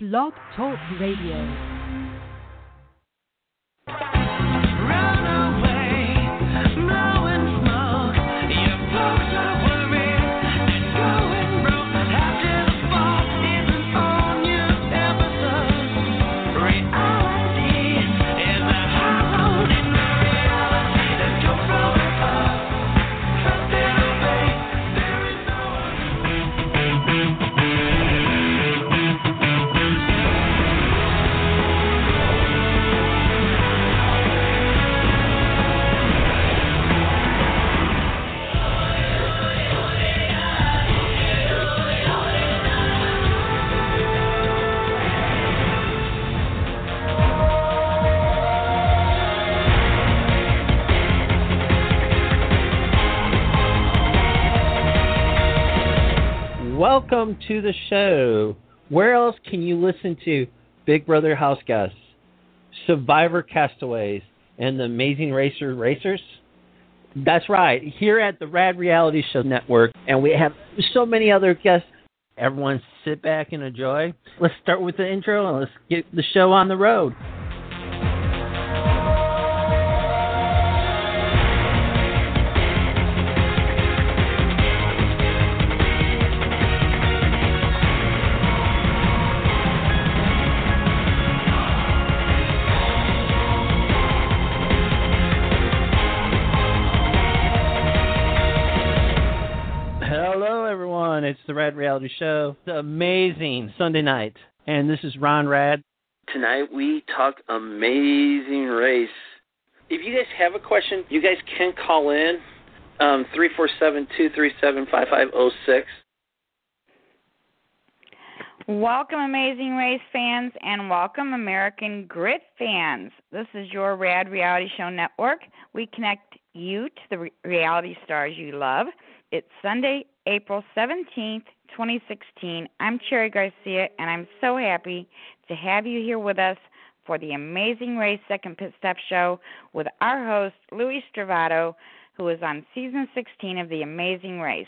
Blog Talk Radio. Welcome to the show. Where else can you listen to Big Brother House Guests, Survivor Castaways, and the Amazing Racer Racers? That's right, here at the Rad Reality Show Network, and we have so many other guests. Everyone sit back and enjoy. Let's start with the intro and let's get the show on the road. Rad Reality Show. It's amazing Sunday night, and this is Ron Rad. Tonight we talk amazing race. If you guys have a question, you guys can call in um, three four seven two three seven five five zero six. Welcome, Amazing Race fans, and welcome, American Grit fans. This is your Rad Reality Show Network. We connect you to the re- reality stars you love. It's Sunday, April 17th, 2016. I'm Cherry Garcia, and I'm so happy to have you here with us for the Amazing Race Second Pit Stop Show with our host, Louie Stravato, who is on season 16 of The Amazing Race.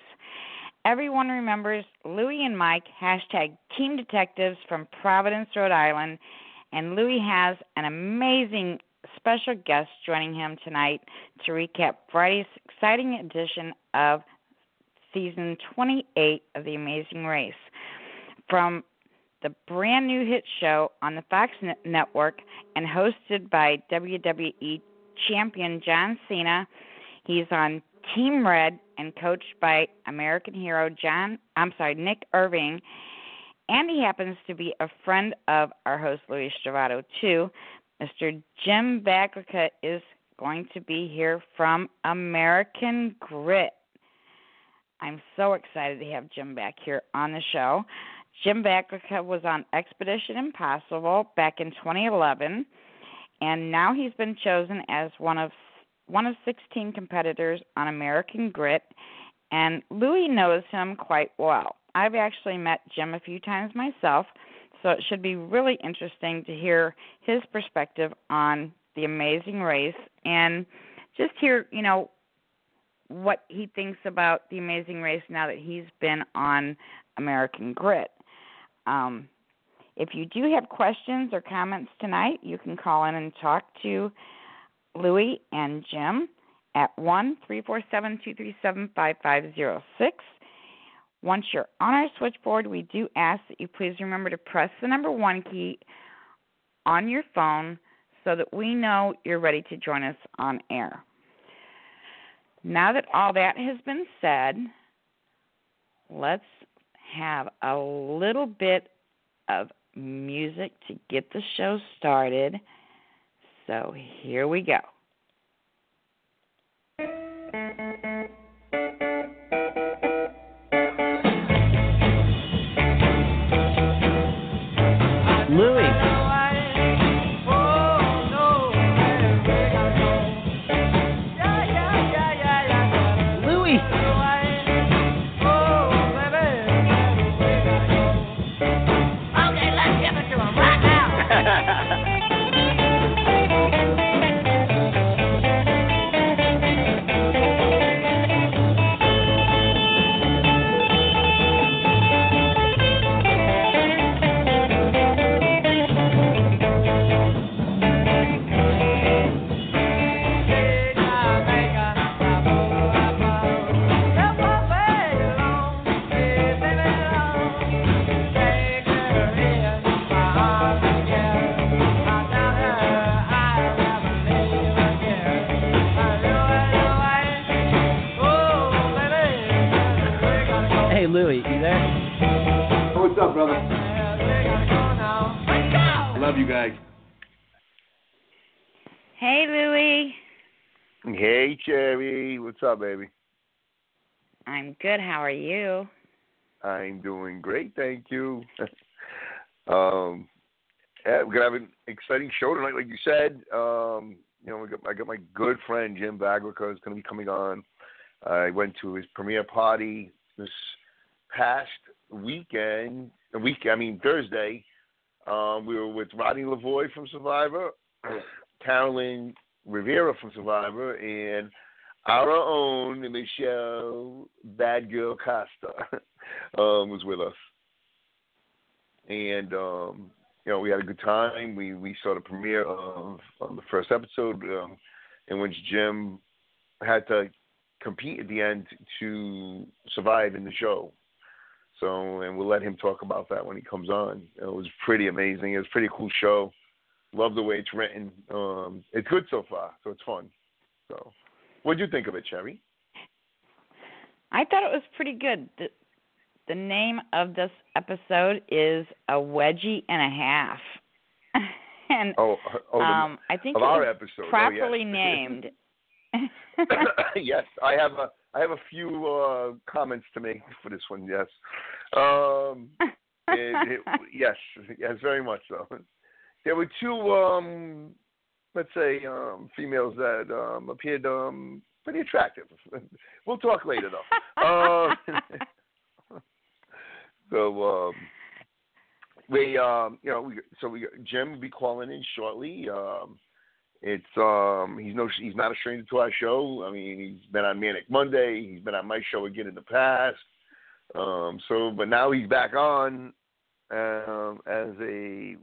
Everyone remembers Louie and Mike, hashtag Team Detectives from Providence, Rhode Island, and Louie has an amazing special guest joining him tonight to recap Friday's exciting edition of season 28 of The Amazing Race. From the brand new hit show on the Fox Network and hosted by WWE champion John Cena, he's on Team Red and coached by American hero John, I'm sorry, Nick Irving. And he happens to be a friend of our host Louie Stravato too. Mr. Jim Vaglica is going to be here from American Grit. I'm so excited to have Jim back here on the show. Jim Vaglica was on Expedition Impossible back in 2011, and now he's been chosen as one of one of 16 competitors on American Grit. And Louie knows him quite well. I've actually met Jim a few times myself, so it should be really interesting to hear his perspective on the amazing race and just hear, you know, what he thinks about the amazing race now that he's been on American Grit. Um, if you do have questions or comments tonight, you can call in and talk to Louie and Jim at one three four seven two three seven five five zero six. Once you're on our switchboard, we do ask that you please remember to press the number one key on your phone so that we know you're ready to join us on air. Now that all that has been said, let's have a little bit of music to get the show started. So here we go. Good. How are you? I'm doing great, thank you. um, yeah, we're gonna have an exciting show tonight, like you said. Um, you know, got, I got my good friend Jim Vaglica is going to be coming on. I went to his premiere party this past weekend. Week, I mean Thursday. Um, we were with Rodney Lavoie from Survivor, Carolyn Rivera from Survivor, and our own Michelle Bad Girl Costa um, was with us. And um, you know, we had a good time. We we saw the premiere of, the first episode, um, in which Jim had to compete at the end to survive in the show. So, and we'll let him talk about that when he comes on. It was pretty amazing. It was a pretty cool show. Love the way it's written. Um, it's good so far, so it's fun. So, what do you think of it, Cherry? I thought it was pretty good. The, the name of this episode is a wedgie and a half, and Oh, oh the, um, I think it our was episode. Oh, properly yes. named. yes, I have a I have a few uh, comments to make for this one. Yes, um, it, it, yes, yes, very much so. There were two, um, let's say, um, females that um, appeared um, pretty attractive. we'll talk later, though. uh, so um, we, um, you know, we, so we Jim will be calling in shortly. Um, it's um he's no he's not a stranger to our show. I mean he's been on Manic Monday. He's been on my show again in the past. Um so but now he's back on um as a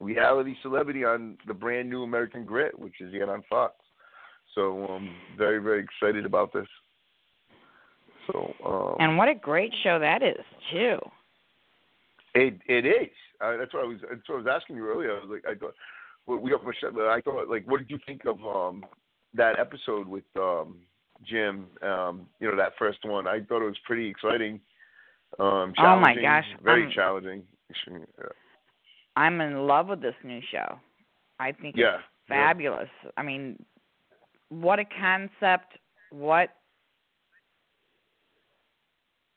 reality celebrity on the brand new American Grit, which is yet on Fox. So um very very excited about this. So um and what a great show that is too. It it is. Uh, that's what I was. That's what I was asking you earlier. I was like, I thought we we got Michelle. I thought like, what did you think of um that episode with um Jim? Um, you know that first one. I thought it was pretty exciting. Um, Oh my gosh, very I'm- challenging. Yeah. I'm in love with this new show. I think Yeah, it's fabulous. I mean, what a concept! What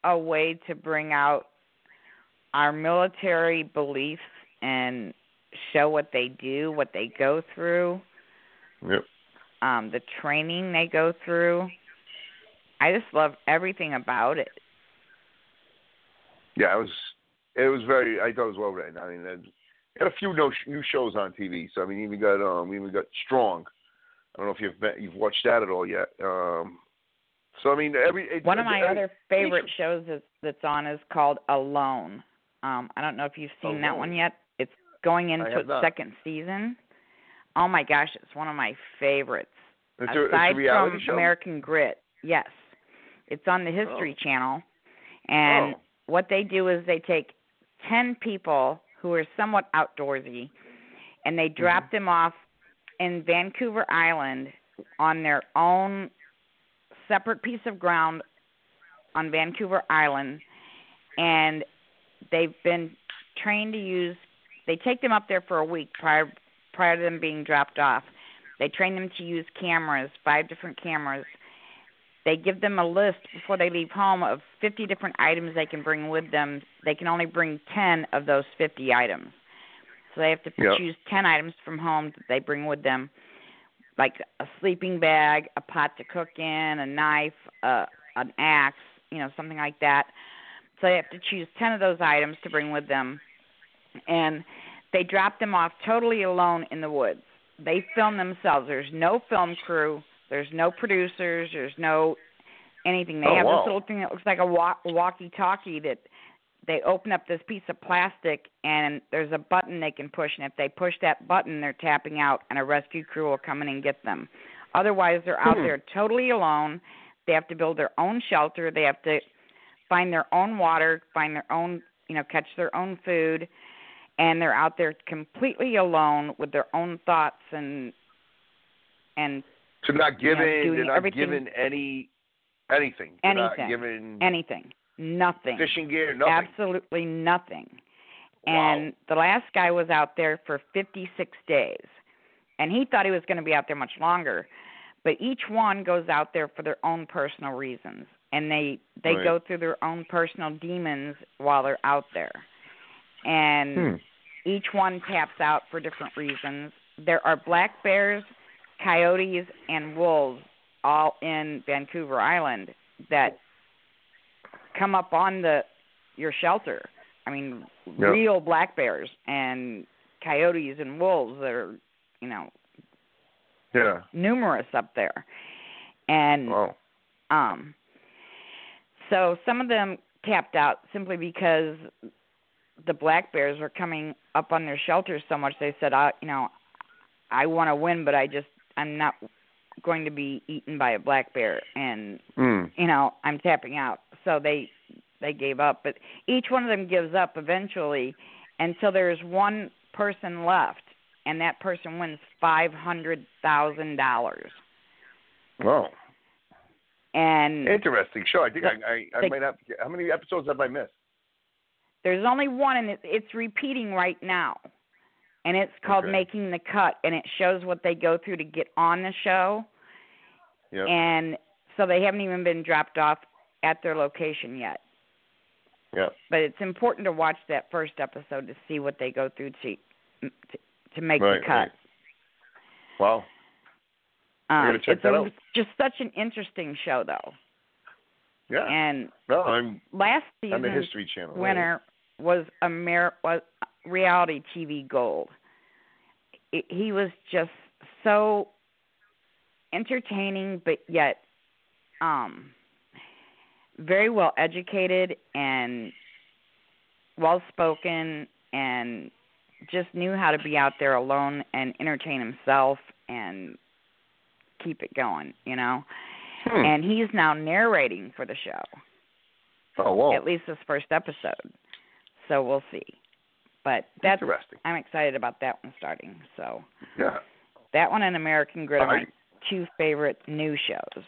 a way to bring out our military beliefs and show what they do, what they go through, Yep. um, the training they go through. I just love everything about it. Yeah, it was. It was very. I thought it was well written. I mean, got a few no, new shows on TV. So I mean, even got um, we even got Strong. I don't know if you've been, you've watched that at all yet. Um, so I mean, every it, One of my every- other favorite shows is, that's on is called Alone. Um, I don't know if you've seen that one yet. It's going into its not. second season. Oh my gosh, it's one of my favorites. It's a, Aside a reality from show. American Grit, yes, it's on the History Channel, and Oh. what they do is they take ten people who are somewhat outdoorsy, and they drop Mm-hmm. them off in Vancouver Island on their own separate piece of ground on Vancouver Island, and they've been trained to use. They take them up there for a week prior prior to them being dropped off. They train them to use cameras, five different cameras. They give them a list before they leave home of 50 different items they can bring with them. They can only bring 10 of those 50 items. So they have to Yep. choose 10 items from home that they bring with them, like a sleeping bag, a pot to cook in, a knife, uh, an axe, you know, something like that. So they have to choose 10 of those items to bring with them. And they drop them off totally alone in the woods. They film themselves. There's no film crew. There's no producers. There's no anything. They Oh, have wow. this little thing that looks like a wa- walkie-talkie that they open up this piece of plastic and there's a button they can push and if they push that button they're tapping out and a rescue crew will come in and get them. Otherwise they're out Hmm. there totally alone. They have to build their own shelter. They have to find their own water, find their own, you know, catch their own food and they're out there completely alone with their own thoughts and and So not you know, given, doing they're not given any anything. Not Anything. given anything. Nothing. fishing gear, nothing. Absolutely nothing. and the last guy was out there for 56 days and he thought he was going to be out there much longer but each one goes out there for their own personal reasons and they they Right. go through their own personal demons while they're out there and Hmm. each one taps out for different reasons there are black bears coyotes and wolves all in vancouver island that come up on the your shelter i mean Yeah. real black bears and coyotes and wolves that are you know Yeah. numerous up there and Oh. um so some of them tapped out simply because the black bears were coming up on their shelters so much they said I you know I want to win but I just I'm not going to be eaten by a black bear and Hmm. you know I'm tapping out so they they gave up but each one of them gives up eventually until there's one person left and that person wins five hundred thousand dollars Oh. and Interesting show. I think I I, I The- might have. How many episodes have I missed? There's only one, and it, it's repeating right now, and it's called Okay. Making the Cut, and it shows what they go through to get on the show, Yeah. and so they haven't even been dropped off at their location yet. Yeah. But it's important to watch that first episode to see what they go through to to, to make Right, the cut. right. Wow. Um, check it's that a, out. just such an interesting show, though. Yeah. And no, I'm last on the season's History Channel. winner was Amer was reality TV gold. It, he was just so entertaining, but yet um, very well educated and well spoken, and just knew how to be out there alone and entertain himself and keep it going. You know, Hmm. and he's now narrating for the show oh, whoa. at least this first episode. So we'll see. But that's Interesting. I'm excited about that one starting. So Yeah. that one and American Grit are I- my two favorite new shows.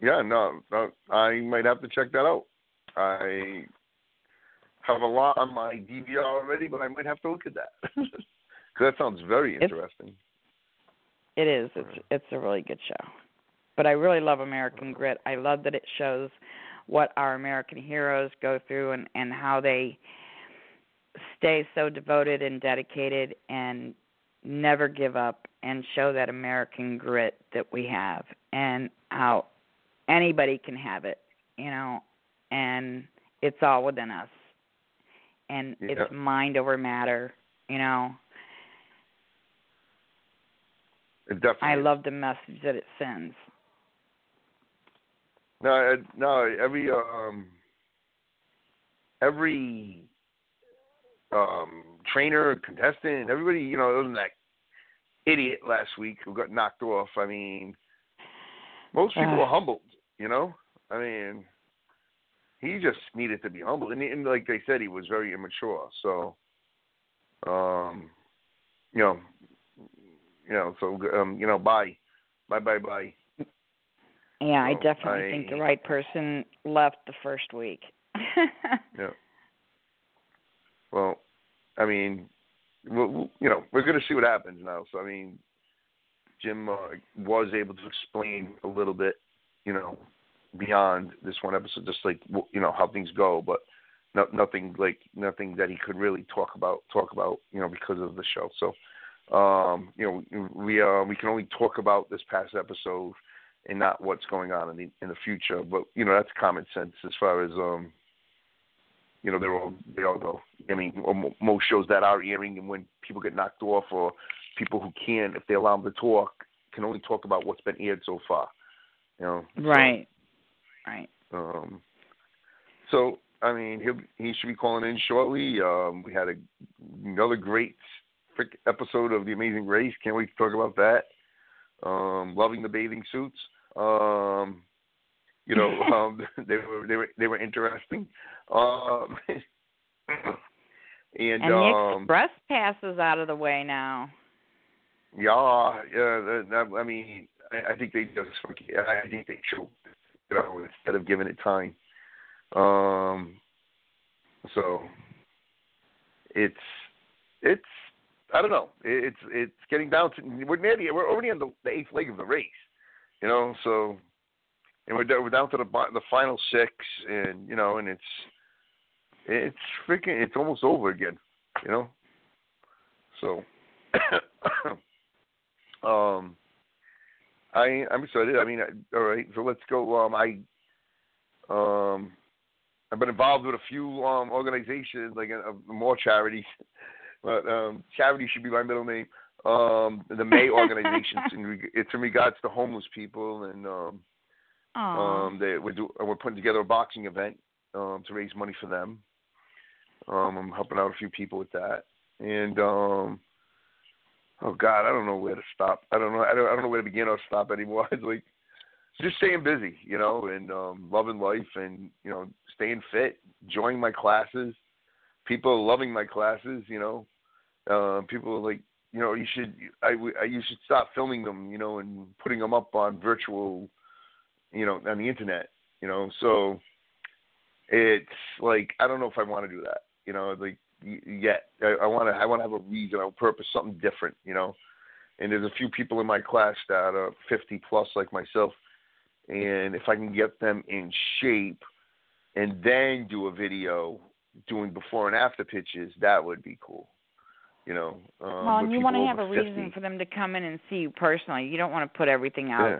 Yeah, no, no, I might have to check that out. I have a lot on my DVR already, but I might have to look at that because that sounds very It's- interesting. It is. It's it's a really good show. But I really love American Grit. I love that it shows what our American heroes go through and and how they stay so devoted and dedicated and never give up and show that American grit that we have and how anybody can have it, you know, and it's all within us. And Yeah. it's mind over matter, you know. It definitely. I love the message that it sends. No, no. Every um, every um trainer, contestant, everybody, you know, other than that idiot last week who got knocked off. I mean, most people were humbled. You know, I mean, he just needed to be humbled, and, and like they said, he was very immature. So, um, you know, you know, so um, you know, bye, bye, bye, bye. Yeah, I So, definitely think the right person left the first week. Yeah. Well, I mean, we'll, you know, we're going to see what happens now. So I mean, Jim uh, was able to explain a little bit, you know, beyond this one episode, just like you know how things go, but no, nothing like nothing that he could really talk about talk about, you know, because of the show. So, um, you know, we uh, we can only talk about this past episode and not what's going on in the in the future. But you know, that's common sense as far as um, you know, they're all they all go. I mean, most shows that are airing, and when people get knocked off, or people who can't, if they allow them to talk, can only talk about what's been aired so far. You know, so, right. Right. um, so I mean, he'll he should be calling in shortly. Um, we had a, another great frick episode of The Amazing Race. Can't wait to talk about that. Um, loving the bathing suits. Um, you know, um, they were they were they were interesting. Um, and, And the um, express pass is out of the way now. yeah, yeah. I mean, I, I think they just I think they choked, you know, instead of giving it time. Um, so it's it's I don't know. It's it's getting down to we're near the we're already on the, the eighth leg of the race, you know. So and we're down, we're down to the the final six, and you know, and it's it's freaking it's almost over again, you know. So, um, I I'm excited. I mean, I, all right. So let's go. Um, I um, I've been involved with a few um organizations, like uh, more charities, but um, charity should be my middle name. Um, the May organizations, in, it's in regards to homeless people, and um. Um, they we're do, we're putting together a boxing event um to raise money for them. Um, I'm helping out a few people with that, and um, oh God, I don't know where to stop. I don't know. I don't, I don't know where to begin or stop anymore. It's like just staying busy, you know, and um, loving life, and you know, staying fit, enjoying my classes. People are loving my classes, you know. Uh, people are like, you know, you should, I, I, you should stop filming them, you know, and putting them up on virtual, you know, on the internet, you know. So it's like I don't know if I want to do that, you know, like yet. I, I want to, I want to have a reason, a purpose, something different, you know. And there's a few people in my class that are 50 plus, like myself, and if I can get them in shape, and then do a video doing before and after pictures, that would be cool. You know, um, well, and you want to have a over reason for them to come in and see you personally. You don't want to put everything out Yeah.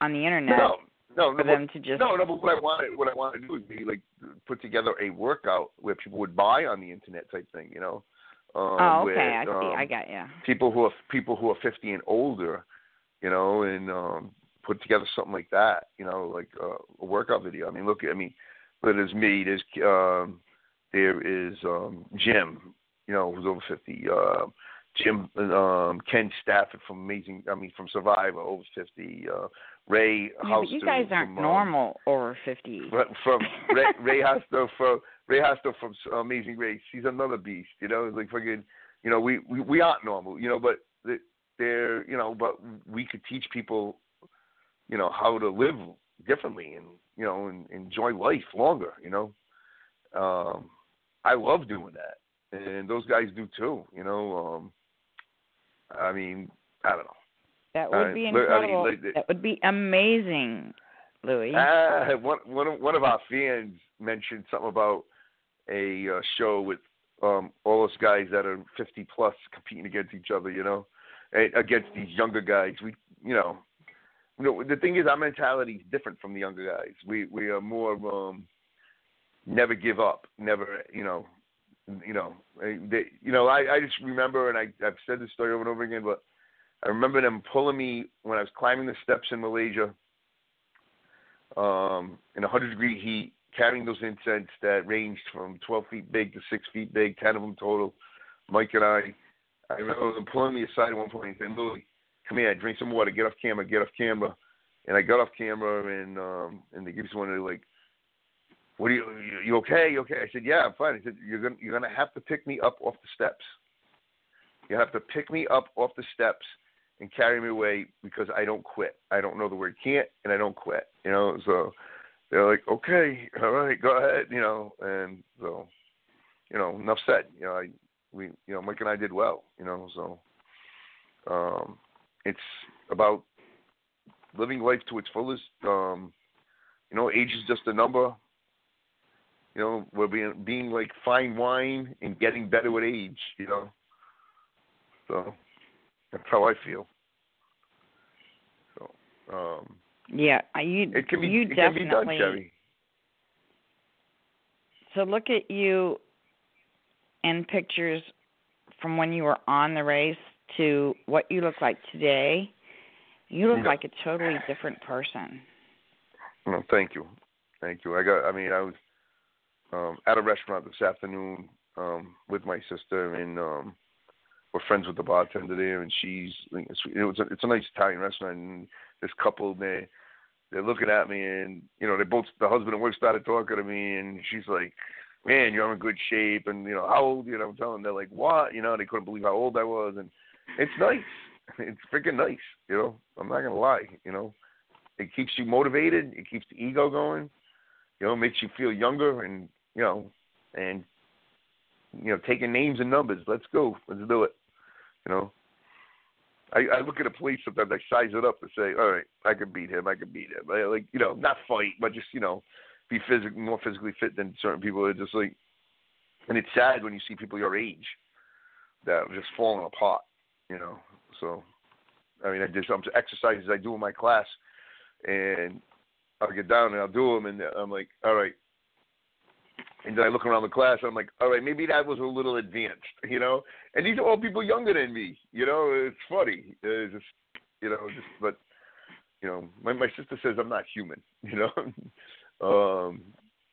On the internet No, no, for no, them to just. no, no. But what I want, what I want to do is be like put together a workout where people would buy on the internet type thing. You know. Um, oh, okay. I see. um, I got you. people who are people who are 50 and older, you know, and um, put together something like that, you know, like uh, a workout video. I mean, look, I mean, but there's me, there's um, there is um, Jim, you know, who's over 50. Uh, Jim, um, Ken Stafford from Amazing, I mean, from Survivor, over 50. Uh, Ray Yeah, but you guys aren't from, um, normal over fifty. from, from Ray, Ray Hasto from Ray Hasto from Amazing Race. He's another beast. You know, it's like fucking. You know, we we, we aren't normal. You know, but they- they're you know, but we could teach people, you know, how to live differently and you know and enjoy life longer. You know, um, I love doing that, and those guys do too. You know, um, I mean, I don't know. That Uh, would be look, I mean, incredible. like that would be amazing, Louie. Ah, one one of one of our fans mentioned something about a uh, show with um all those guys that are 50 plus competing against each other, you know, and against these younger guys. We, you know, you know, the thing is, our mentality is different from the younger guys. We we are more um never give up, never, you know, you know, they, you know. I I just remember, and I I've said this story over and over again, but I remember them pulling me when I was climbing the steps in Malaysia um, in 100 degree heat, carrying those incense that ranged from 12 feet big to 6 feet big, 10 of them total. Mike and I, I remember them pulling me aside at one point and saying, Louie, come here, drink some water, get off camera, get off camera. And I got off camera and um, and they give me one, they're like, what are you, you, you okay? You okay? I said, yeah, I'm fine. I said, you're going you're gonna have to pick me up off the steps. You have to pick me up off the steps and carry me away because I don't quit. I don't know the word can't and I don't quit. You know, so they're like, okay, all right, go ahead. You know, and so, you know, enough said. You know, I we you know Mike and I did well. You know, so um, it's about living life to its fullest. Um, you know, age is just a number. You know, we're being being like fine wine and getting better with age. You know, so that's how I feel. So, um, yeah, you it can be you it can be done, definitely. Chevy. so look at you in pictures from when you were on the race to what you look like today. You look Yeah. like a totally different person. No, thank you, thank you. I got. I mean, I was um, at a restaurant this afternoon um, with my sister, and um, we're friends with the bartender there, and she's. It's, it was a, it's a nice Italian restaurant, and this couple they they're looking at me, and you know they both the husband and wife started talking to me, and she's like, "Man, you're in good shape," and you know how old? You know, I'm telling them they're like, "What?" You know, they couldn't believe how old I was, and it's nice. It's freaking nice. You know, I'm not gonna lie. You know, it keeps you motivated. It keeps the ego going. You know, makes you feel younger, and you know, and you know, taking names and numbers. Let's go. Let's do it. You know. I, I look at a police sometimes. I size it up and say, "All right, I could beat him. I could beat him." I, like you know, not fight, but just you know, be physic more physically fit than certain people. It's just like, and it's sad when you see people your age that are just falling apart. You know, so I mean, I did some exercises I do in my class, and I'll get down and I'll do them, and I'm like, all right. And I look around the class, I'm like, all right, maybe that was a little advanced, you know. And these are all people younger than me, you know. It's funny, it's just, you know, just but, you know, my my sister says I'm not human, you know. um,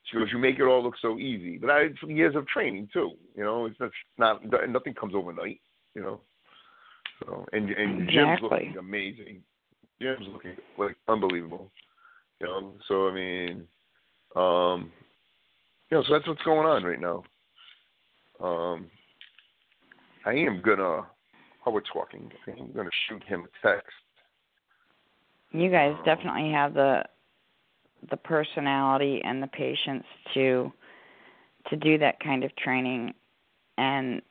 she goes, you make it all look so easy, but I had some years of training too, you know. It's just not nothing comes overnight, you know. So and and Jim's Exactly. looking amazing. Jim's looking like unbelievable. You know, so I mean, um, know, so that's what's going on right now. Um, I am gonna, while we're talking, I'm gonna shoot him a text. You guys definitely have the the personality and the patience to to do that kind of training and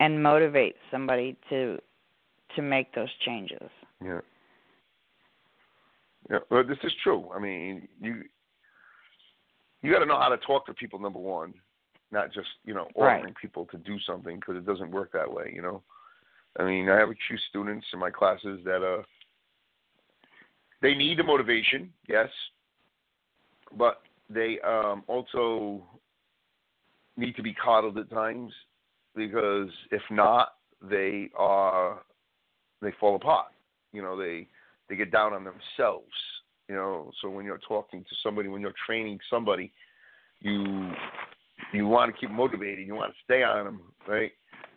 and motivate somebody to to make those changes. Yeah. Yeah, well, this is true. I mean, you you got to know how to talk to people. Number one, not just you know Right. ordering people to do something because it doesn't work that way. You know, I mean, I have a few students in my classes that uh they need the motivation, yes, but they um also need to be coddled at times because if not, they are they fall apart. You know, they they get down on themselves. You know, so when you're talking to somebody, when you're training somebody, you you want to keep motivated. You want to stay on them, right?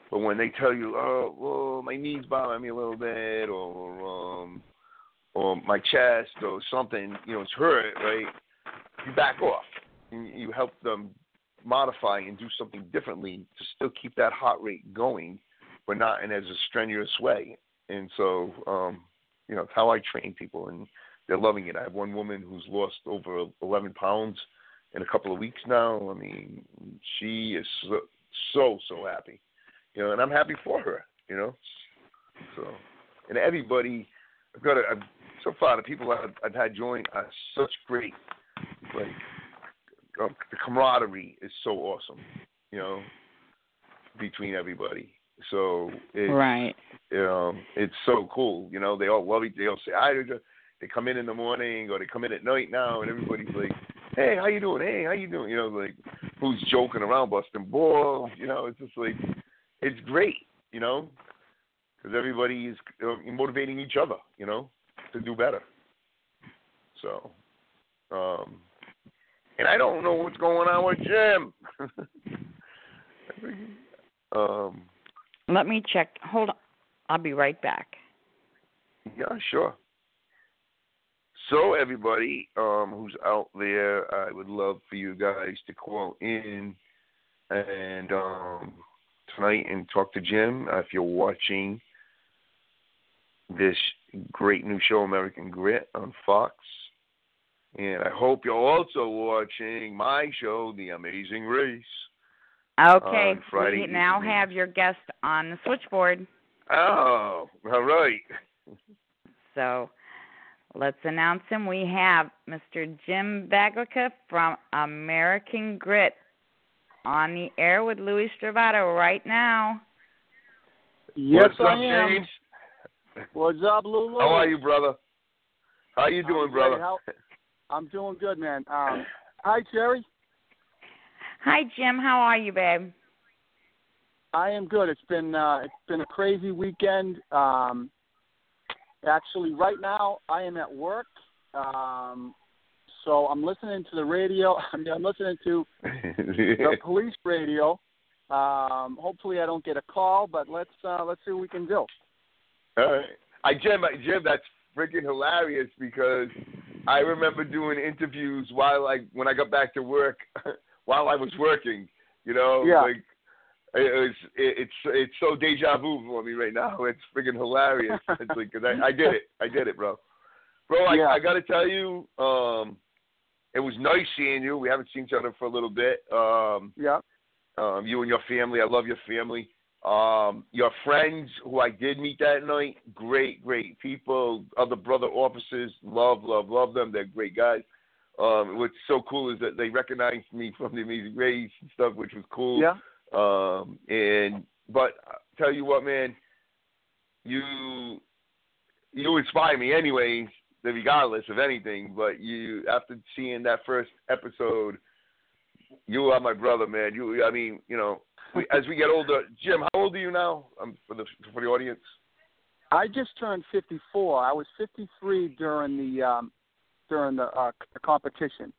But when they tell you, oh, well, my knees bother me a little bit, or um, or my chest, or something, you know, it's hurt, right? You back off. You help them modify and do something differently to still keep that heart rate going, but not in as a strenuous way. And so, um, you know, it's how I train people, and they're loving it. I have one woman who's lost over 11 pounds in a couple of weeks now. I mean, she is so so, so happy, you know, and I'm happy for her, you know. So, and everybody, I've got a, I've, so far the people I've, I've had join are such great, like, um, the camaraderie is so awesome, you know, between everybody. So it's, Right. um, it's so cool. You know, they all love each. They all say hi to each other. They come in in the morning or they come in at night now, and everybody's like, "Hey, how you doing? Hey, how you doing?" You know, like who's joking around, busting balls. You know, it's just like it's great. You know, because everybody is uh, motivating each other. You know, to do better. So, um, and I don't know what's going on with Jim. um, Let me check. Hold on. I'll be right back. Yeah, sure. So everybody um, who's out there, I would love for you guys to call in and um, tonight and talk to Jim uh, if you're watching this great new show, American Grit, on Fox. And I hope you're also watching my show, The Amazing Race. Okay. We now evening. have your guest on the switchboard. Oh, all right. So let's announce him. We have Mr. Jim Vaglica from American Grit on the air with Louie Stravato right now. Yes, What's up, am. James? What's up, Lulu? How are you, brother? How you doing, I'm brother? How- I'm doing good, man. Um, hi, Jerry. Hi, Jim. How are you, babe? I am good. It's been uh, it's been a crazy weekend. Um, actually, right now I am at work, um, so I'm listening to the radio. I mean, I'm listening to the police radio. Um, hopefully, I don't get a call, but let's uh, let's see what we can do. All right. I Jim, I- Jim, that's freaking hilarious because I remember doing interviews while I when I got back to work while I was working. You know, Yeah. like it was, it, it's it's so deja vu for me right now. It's freaking hilarious. it's like 'cause I, I did it, I did it, bro. Bro, I, Yeah. I got to tell you, um, it was nice seeing you. We haven't seen each other for a little bit. Um, Yeah. Um, you and your family. I love your family. Um, your friends who I did meet that night, great, great people. Other brother officers, love, love, love them. They're great guys. Um, what's so cool is that they recognized me from the Amazing Race and stuff, which was cool. Yeah. Um, and but I tell you what, man, you you inspire me anyways, regardless of anything. But you after seeing that first episode, you are my brother, man. You, I mean, you know, we, as we get older, Jim, how old are you now? Um, for the for the audience. I just turned 54. I was 53 during the um, during the, uh, the competition.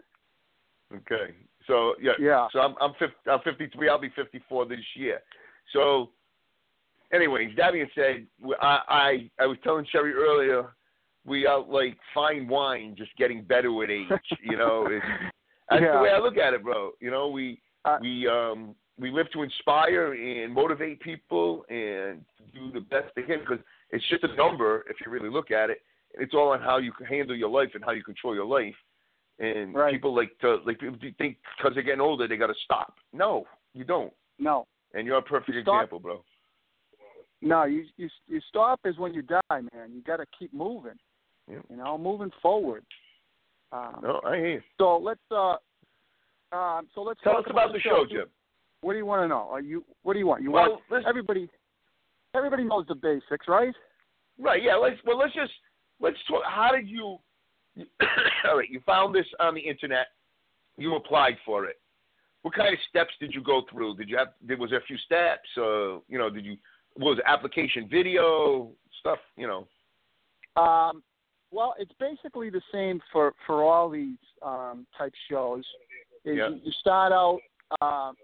Okay. So yeah. Yeah. So I'm I'm, 50, I'm 53. I'll be 54 this year. So, anyways, that being said, I I, I was telling Sherry earlier, we are like fine wine, just getting better with age. You know, it's, that's Yeah. the way I look at it, bro. You know, we Uh, we um we live to inspire and motivate people and do the best they can because it's just a number if you really look at it. It's all on how you handle your life and how you control your life. And Right. people like to like people think because they're getting older they got to stop. No, you don't. No, And you're a perfect Stop. example, bro. no. You you you stop is when you die, man. You got to keep moving. Yeah. You know, moving forward. Um, No, I hear. You. So let's uh, um, so let's Tell talk us about the show, Jim. What do you want to know? Are you what do you want? You Well, want let's- everybody? Everybody knows the basics, right? Right. Yeah. Let's. Well, let's just let's talk. How did you? all right. You found this on the internet. You applied for it. What kind of steps did you go through? Did you have? Did, was there a few steps? Uh, you know, did you? Was it application video stuff? You know. Um, well, it's basically the same for for all these um, type shows. Is Yeah. you, you start out um,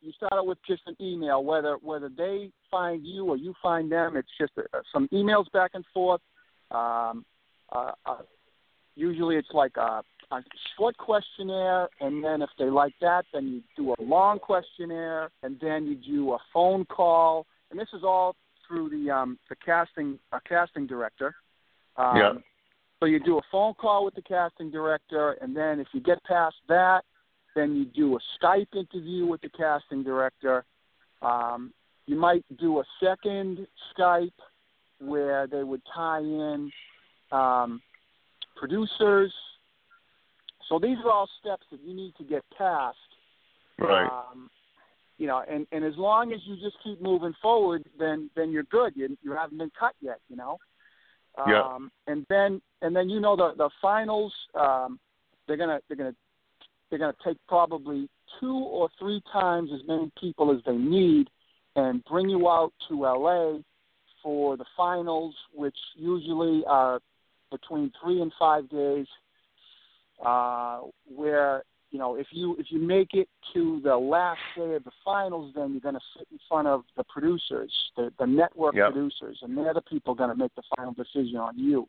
you start out with just an email, whether whether they find you or you find them. It's just a, some emails back and forth. Um, uh, uh, usually, it's like a, a short questionnaire, and then if they like that, then you do a long questionnaire, and then you do a phone call. And this is all through the um, the casting uh, casting director. Um, Yeah. So you do a phone call with the casting director, and then if you get past that, then you do a Skype interview with the casting director. Um, you might do a second Skype where they would tie in um, producers. So these are all steps that you need to get past. Um, you know, and and as long as you just keep moving forward, then then you're good. You you haven't been cut yet. You know. Yeah. Um, and then and then you know the the finals. Um, they're gonna they're gonna they're gonna take probably two or three times as many people as they need, and bring you out to LA for the finals, which usually are between three and five days. Uh, where you know if you if you make it to the last day of the finals, then you're going to sit in front of the producers, the the network Yep. producers, and they're the people going to make the final decision on you.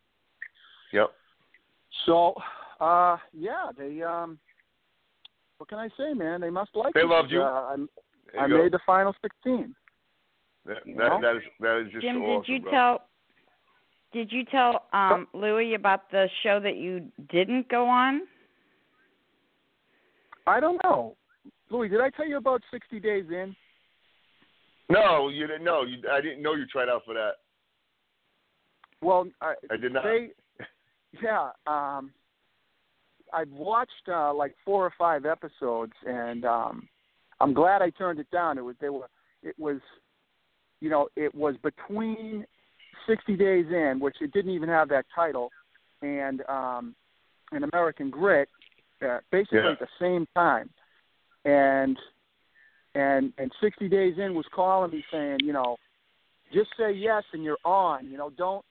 Yep. So, uh, yeah, they um, what can I say, man? They must like They me. loved you. Uh, I, There I go. made the final sixteen. That, that, that is that is just Jim, awesome, did you bro. tell did you tell um Louie about the show that you didn't go on? I don't know, Louie. Did I tell you about sixty days in? No, you didn't know. You, I didn't know you tried out for that. Well, I, I did not. They, yeah, um, I've watched uh, like four or five episodes, and um, I'm glad I turned it down. It was they were it was, you know, it was between 60 Days In, which it didn't even have that title, and um, an American Grit, uh, basically Yeah. at the same time, and and and 60 Days In was calling me saying, you know, just say yes and you're on. You know, don't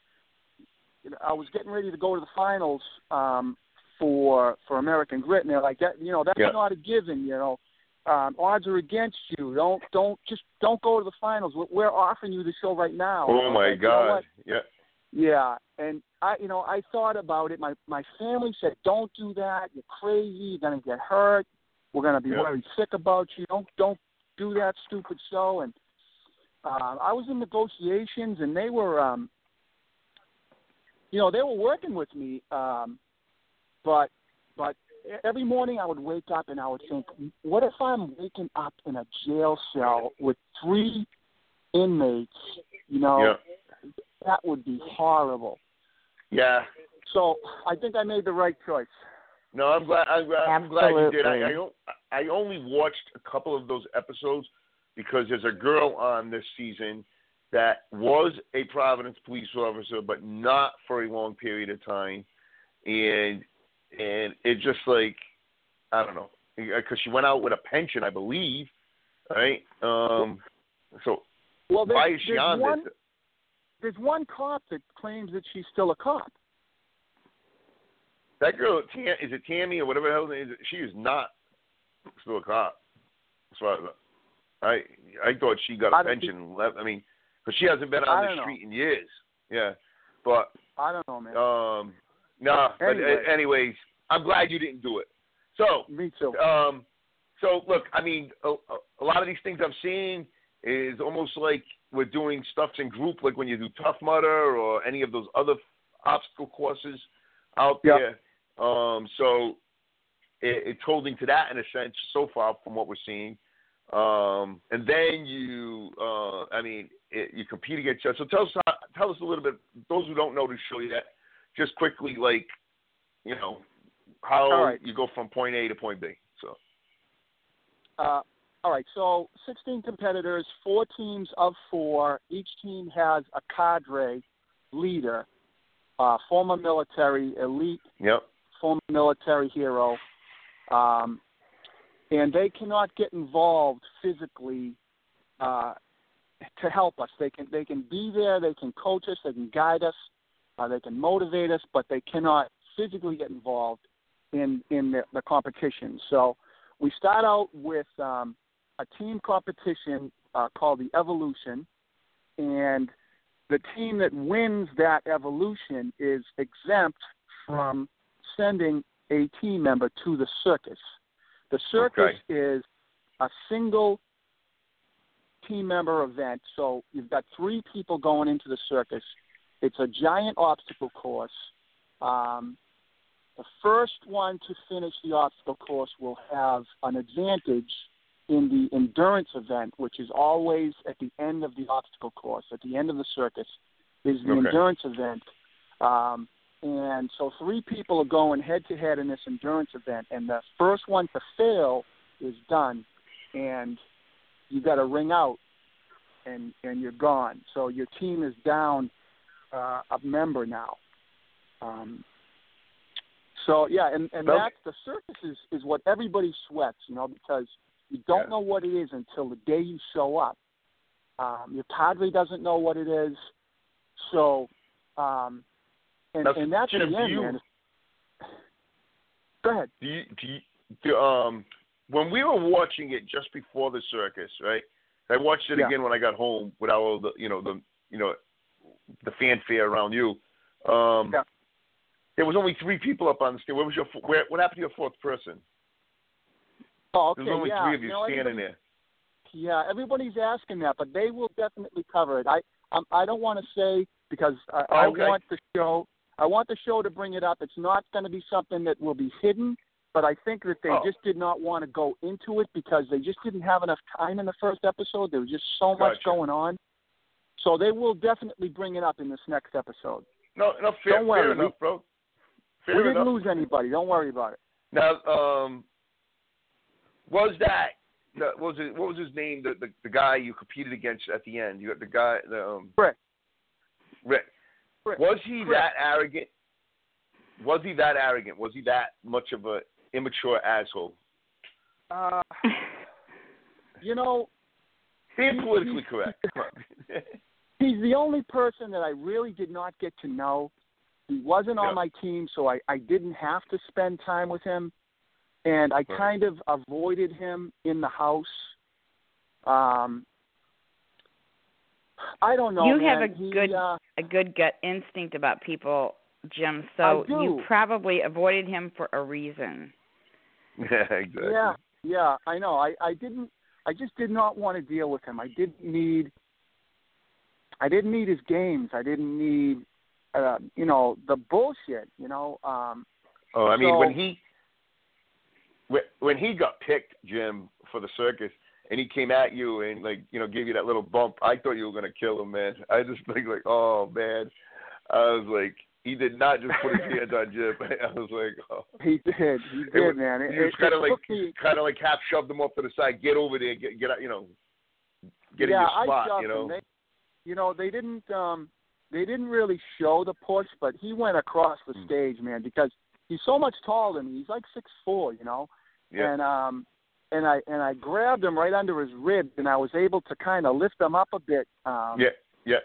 you know, I was getting ready to go to the finals um, for for American Grit, and they're like, that, you know, that's Yeah. not a given. You know, um, odds are against you. Don't don't just don't go to the finals. We're, offering you the show right now. Oh my like, you know God! Yeah. Yeah, and I, you know, I thought about it. My my family said, "Don't do that. You're crazy. You're gonna get hurt. We're gonna be Yeah. worried sick about you. Don't don't do that stupid show." And uh, I was in negotiations, and they were, um, you know, they were working with me, um, but but every morning I would wake up and I would think, what if I'm waking up in a jail cell with three inmates? You know, Yeah. that would be horrible. Yeah. So I think I made the right choice. No, I'm glad. I'm glad. I'm glad you did. I, I I only watched a couple of those episodes because there's a girl on this season that was a Providence police officer, but not for a long period of time, and and it just like I don't know because she went out with a pension, I believe, right? Um, so Well, why is she on one, this? There's one cop that claims that she's still a cop. That girl, Tam, is it Tammy or whatever the hell it is? She is not still a cop. As far as I, I thought she got a pension and left. I mean, because she hasn't been on the know. street in years. Yeah, but I don't know, man. um, nah. But Anyway. uh, anyways, I'm glad you didn't do it. So, Me too. um, so look, I mean, a, a- lot of these things I'm seeing is almost like we're doing stuff in group, like when you do Tough Mudder or any of those other obstacle courses out Yeah. there. Um, so it, it's holding to that in a sense so far from what we're seeing. Um, and then you, uh, I mean, it, you compete against each other. So tell us, how, tell us a little bit. Those who don't know the show yet, just quickly, like, you know, how right. you go from point A to point B. So. Uh, all right, so 16 competitors, four teams of four. Each team has a cadre leader, uh, former military, elite Yep. former military hero, um, and they cannot get involved physically uh, to help us. They can they can be there, they can coach us, they can guide us, uh, they can motivate us, but they cannot physically get involved in in the, the competition. So we start out with um, a team competition uh, called the Evolution, and the team that wins that evolution is exempt from sending a team member to the circus. The circus is a single team member event. So you've got three people going into the circus. It's a giant obstacle course. Um, the first one to finish the obstacle course will have an advantage in the endurance event, which is always at the end of the obstacle course, at the end of the circus, is the Okay. endurance event. Um, and so three people are going head to head in this endurance event, and the first one to fail is done, and you got to ring out, and and you're gone. So your team is down uh, a member now. Um, so yeah, and and that's the circus is is what everybody sweats, you know, because you don't Yeah. know what it is until the day you show up. Um, your cadre doesn't know what it is, so um, and Now, and that's Jim, the end, you- man. Go ahead. Do you, do you, do, um, when we were watching it just before the circus, right? I watched it Yeah. again when I got home with all the, you know, the, you know, the fanfare around you. Um, Yeah. There was only three people up on the stage. Where was your? Where, what happened to your fourth person? Oh, okay, There was only yeah. three of you, know, standing there. Yeah, everybody's asking that, but they will definitely cover it. I um, I don't want to say because I, I Okay. want the show. I want the show to bring it up. It's not going to be something that will be hidden, but I think that they Oh. just did not want to go into it because they just didn't have enough time in the first episode. There was just so much going on. So they will definitely bring it up in this next episode. No, no, fair, Don't worry, fair we- enough, bro. Fair we didn't enough. lose anybody. Don't worry about it. Now, um, was that what was it? What was his name? The, the the guy you competed against at the end. You got the guy. The, um, Rick. Rick. Rick. Was he Rick. that arrogant? Was he that arrogant? Was he that much of a immature asshole? Uh, you know, Being politically correct. Come on. he's the only person that I really did not get to know. He wasn't on my team, so I, I didn't have to spend time with him, and I Right. kind of avoided him in the house. Um, I don't know. You man. have a He, good- Uh, a good gut instinct about people, Jim. So I do. you probably avoided him for a reason. yeah, exactly. Yeah, yeah, I know. I, I didn't. I just did not want to deal with him. I didn't need. I didn't need his games. I didn't need, uh, you know, the bullshit. You know. Um, Oh, I mean, when he wh- when he got picked, Jim, for the circus, and he came at you and like you know gave you that little bump, I thought you were gonna kill him, man. I just think like, oh man, I was like, he did not just put his hands on Jim. I was like, oh. He did. He did, was- man. It, He was kind of like kind of like half shoved him off to the side. Get over there, get get out, you know, get yeah, in your spot, I shoved you know. him. They, you know, they didn't um they didn't really show the push, but he went across the Mm. stage, man, because he's so much taller than me. He's like six four, you know. yeah. And um and I and I grabbed him right under his ribs and I was able to kind of lift him up a bit. Um yeah, yeah,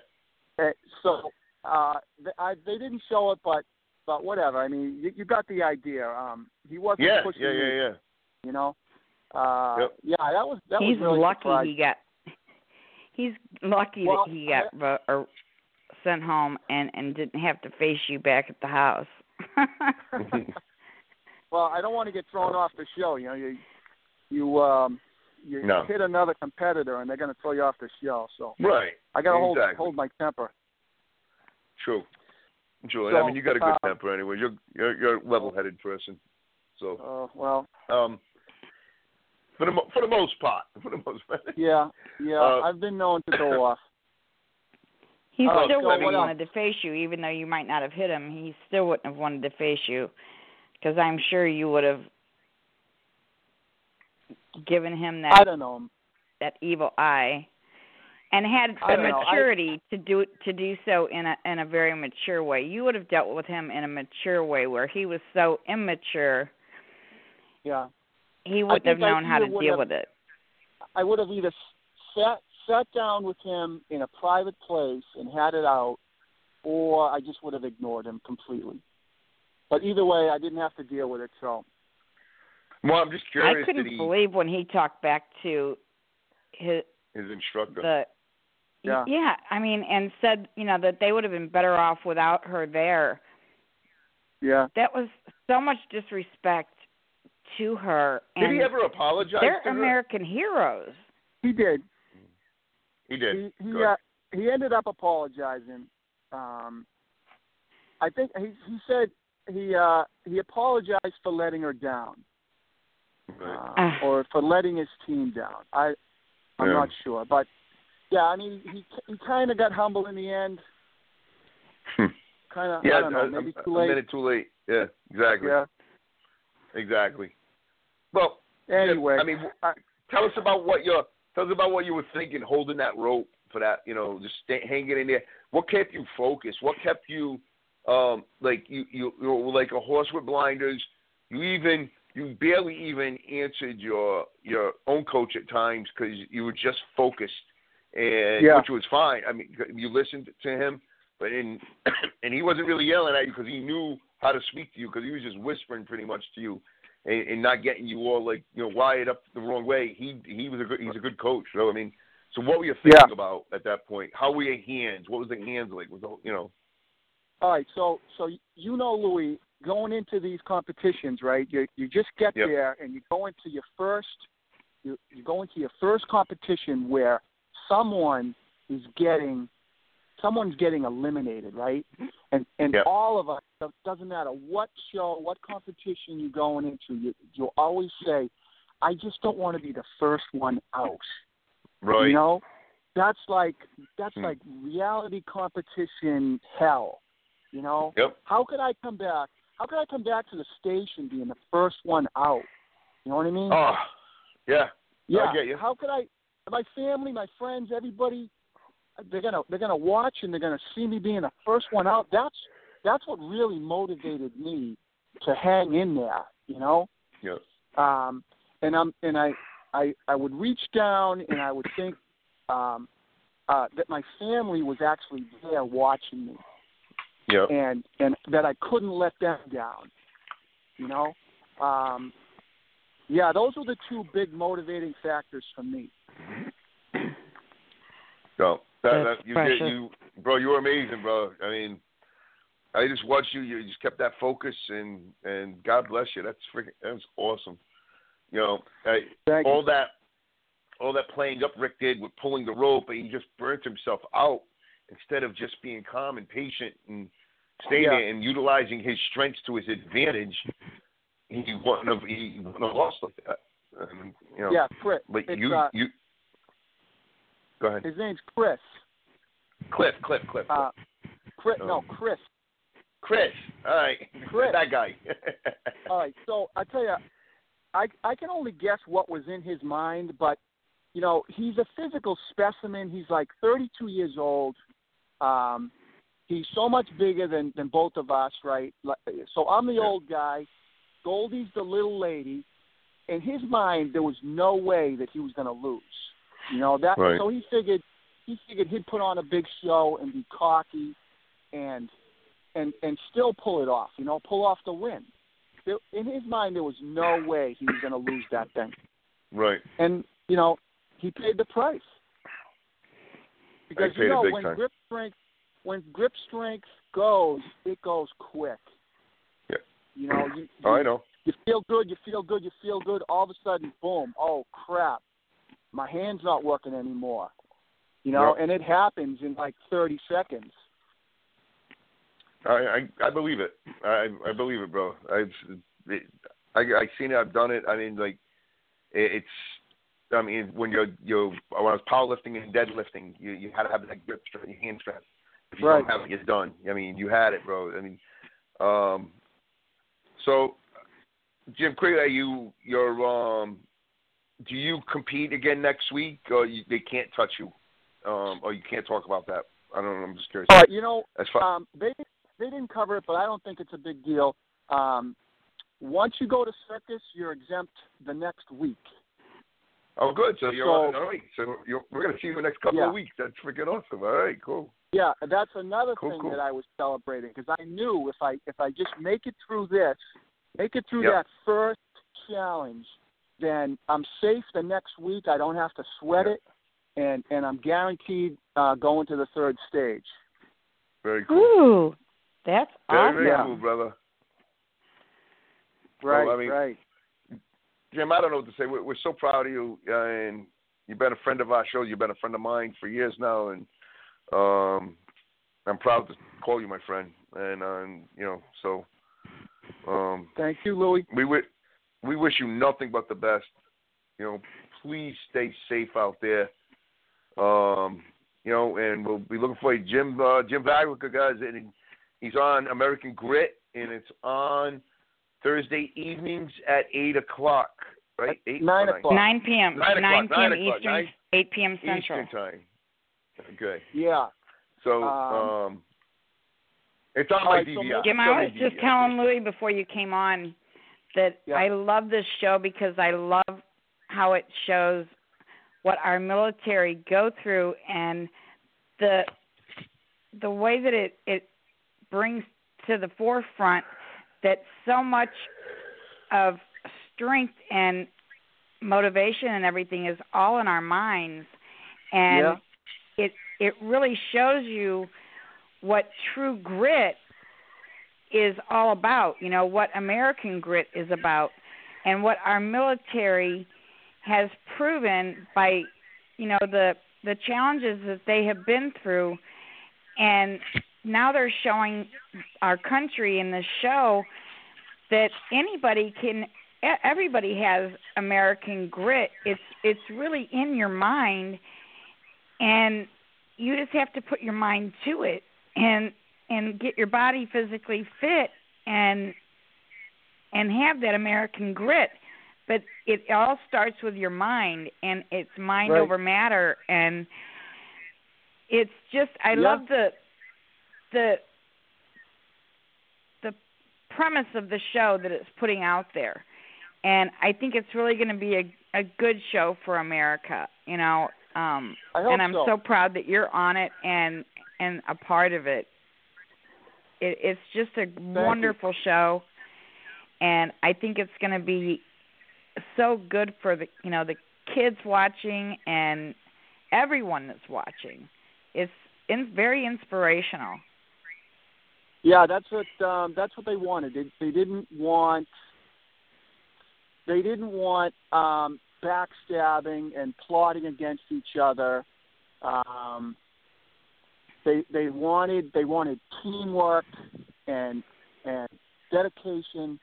eh, so uh th- I they didn't show it but but whatever. I mean, you, you got the idea. Um he wasn't yeah, pushing yeah, me, yeah, yeah. you know. Uh Yep. yeah, that was that he's was really lucky surprising. he got. He's lucky Well, that he got vo- or sent home and and didn't have to face you back at the house. Well, I don't want to get thrown off the show. You know, you you um you No. hit another competitor and they're going to throw you off the show. So right. I got to hold Exactly. hold my temper. True. True. So, I mean, you got a good uh, temper anyway. You're you're, you're a level-headed person. So, Uh, well, um, for the for the most part, for the most part. yeah, yeah. Uh, I've been known to go off. he Oh, still wouldn't have wanted to face you, even though you might not have hit him. He still wouldn't have wanted to face you, because I'm sure you would have given him that. I that don't know. that evil eye, and had the don't. I- maturity to do to do so in a in a very mature way. You would have dealt with him in a mature way, where he was so immature, Yeah, he wouldn't have known how to deal have- with it. I would have either sat sat down with him in a private place and had it out, or I just would have ignored him completely. But either way, I didn't have to deal with it. So Well, I'm just curious. I couldn't he, believe when he talked back to his his instructor. the Yeah. I mean, and said you know that they would have been better off without her there. yeah, That was so much disrespect to her. did he ever apologize? They're to her? American heroes. he did. He did. He he, uh, he ended up apologizing. Um, I think he he said he uh he apologized for letting her down Right. uh, Ah. or for letting his team down. I I'm Yeah. not sure, but yeah, I mean he he kind of got humble in the end. Kind of yeah, I don't know, maybe a, too a late. minute too late. Yeah, exactly. Yeah. Exactly. Well, Anyway, I mean, I- tell us about what you're. Tell us about what you were thinking, holding that rope for that. You know, just stay, hanging in there. What kept you focused? What kept you, um, like you, you, you were like a horse with blinders. You even, you barely even answered your your own coach at times because you were just focused, and Yeah. which was fine. I mean, you listened to him, but in, and he wasn't really yelling at you because he knew how to speak to you because he was just whispering pretty much to you and, and not getting you all like you know wired up the wrong way. He he was a good he's a good coach. So I mean, so what were you thinking Yeah. about at that point? How were your hands? What was the hands like? Was the, you know? All right, so so you know, Louis, going into these competitions, right? You you just get Yep. there and you go into your first you you go into your first competition where someone is getting someone's getting eliminated, right? And and Yep. all of us doesn't matter what show, what competition you're going into, you you'll always say, I just don't want to be the first one out. Right. You know, that's like that's Hmm. like reality competition hell. You know, Yep. how could I come back? How could I come back to the station being the first one out? You know what I mean? Oh, yeah. yeah. I get you. How could I? My family, my friends, everybody, they're gonna they're gonna watch and they're gonna see me being the first one out. That's that's what really motivated me to hang in there. You know Yeah. um, and I'm and I, I I would reach down and I would think um, uh, that my family was actually there watching me, Yeah. and and that I couldn't let them down. You know, um, yeah, those were the two big motivating factors for me. So that, that you did you bro, you were amazing, bro. I mean, I just watched you. You just kept that focus, and and God bless you. That's freaking. That's awesome. You know, I, all you. that all that playing up Rick did with pulling the rope, and he just burnt himself out instead of just being calm and patient and staying Yeah. there and utilizing his strengths to his advantage. he wouldn't have he wouldn't have lost like that. And, you know, Yeah, Chris. but you uh, you go ahead. his name's Chris. Cliff, Cliff, Cliff. Uh, Chris. No, Um, Chris. Chris. All right. Chris. That guy. All right. So I tell you, I I can only guess what was in his mind, but you know, he's a physical specimen. He's like 32 years old. Um, he's so much bigger than than both of us, right? So I'm the Yeah. old guy. Goldie's the little lady. In his mind, there was no way that he was going to lose. You know that. Right. So he figured he figured he'd put on a big show and be cocky, and and and still pull it off. You know, pull off the win. There, in his mind, there was no way he was going to lose that thing, right. and you know, he paid the price. Because you know when time. grip strength when grip strength goes, it goes quick. Yeah. You know, you, Oh, I know. you feel good, you feel good, you feel good. All of a sudden, boom! Oh crap! My hand's not working anymore. You know, Yep. and it happens in like 30 seconds. I I, I believe it. I I believe it, bro. I've it, I I seen it. I've done it. I mean, like it, it's. I mean, when you're you're when I was powerlifting and deadlifting, you you had to have that grip strength, your hand strength. If you Right. don't have it, you're done. I mean, you had it, bro. I mean, um, so Jim Craig, you you're um, do you compete again next week, or you, they can't touch you, um, or you can't talk about that? I don't know. I'm just curious. All right, you know, That's fine. um, they they didn't cover it, but I don't think it's a big deal. Um, once you go to circus, you're exempt the next week. Oh, good. So you're So- on. All right. So you're, we're going to see you in the next couple Yeah. of weeks. That's freaking awesome. All right. Cool. Yeah, that's another Cool, thing cool. that I was celebrating because I knew if I if I just make it through this, make it through Yep. that first challenge, then I'm safe the next week. I don't have to sweat Yep. it, and and I'm guaranteed uh, going to the third stage. Very cool. Ooh, that's Very, awesome. very Yeah. cool, brother. Right, I mean- right. Jim, I don't know what to say. We're, we're so proud of you, uh, and you've been a friend of our show. You've been a friend of mine for years now, and um, I'm proud to call you my friend. And um, you know, so um, Thank you, Louis. we wi- we wish you nothing but the best. You know, please stay safe out there. Um, you know, and we'll be looking for you, Jim uh, Jim Vaglica, guys. And he's on American Grit, and it's on Thursday evenings at eight o'clock. Right, eight Nine o'clock. 9 p.m. Nine o'clock, p.m. nine Eastern, nine- 8 p.m. Central. Eastern time. Okay, Yeah. so Um, um, it's on my right, DVR. maybe- Jim, I was just DVR. telling Louis before you came on that Yeah. I love this show because I love how it shows what our military go through and the the way that it it brings to the forefront that so much of strength and motivation and everything is all in our minds and Yeah. it it really shows you what true grit is all about you know what american grit is about and what our military has proven by you know the the challenges that they have been through. And now they're showing our country in this show that anybody can everybody has american grit. It's it's really in your mind and you just have to put your mind to it. And and get your body physically fit and and have that american grit but it all starts with your mind and it's mind Right. over matter and it's just i Yeah. love the the the premise of the show that it's putting out there and i think it's really going to be a a good show for america you know um and i'm so. so proud that you're on it and and a part of it it it's just a you. wonderful show and i think it's going to be so good for the you know the kids watching and everyone that's watching it's in, very inspirational Yeah, that's what um, that's what they wanted. They, they didn't want they didn't want um, backstabbing and plotting against each other. Um, they they wanted they wanted teamwork and and dedication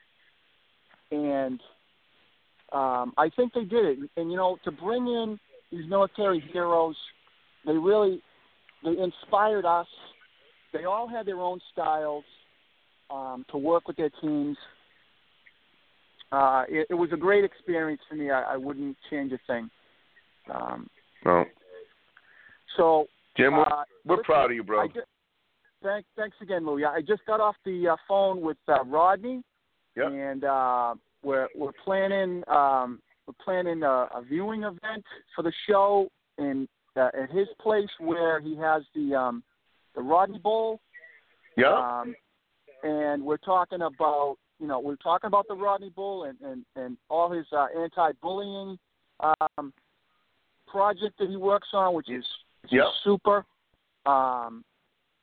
and um, I think they did it. And you know, to bring in these military heroes, they really they inspired us. They all had their own styles um, to work with their teams. Uh, it, it was a great experience for me. I, I wouldn't change a thing. Um, No, so Jim, we're, uh, we're proud of you, bro. I ju- thanks, thanks again, Louie. I just got off the uh, phone with uh, Rodney, Yep. and uh, we're we're planning um, we're planning a, a viewing event for the show in uh, at his place where he has the um, the Rodney Bowl. yeah. Um, and we're talking about you know we're talking about the Rodney Bull and and and all his uh, anti-bullying um, project that he works on, which is, Yep. super. Um,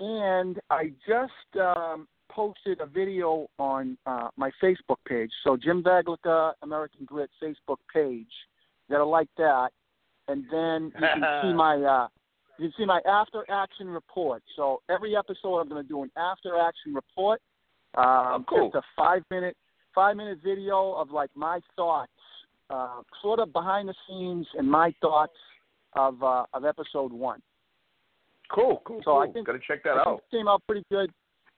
and I just um, posted a video on uh, my Facebook page. So Jim Vaglica, American Grit Facebook page. You gotta like that, and then you can see my uh, you can see my after action report. So every episode, I'm going to do an after action report. Um, Oh, cool. Just a five minute five minute video of like my thoughts, uh, sort of behind the scenes, and my thoughts of uh, of episode one. Cool, cool, So cool. I think- Gotta check that I out. it came out pretty good.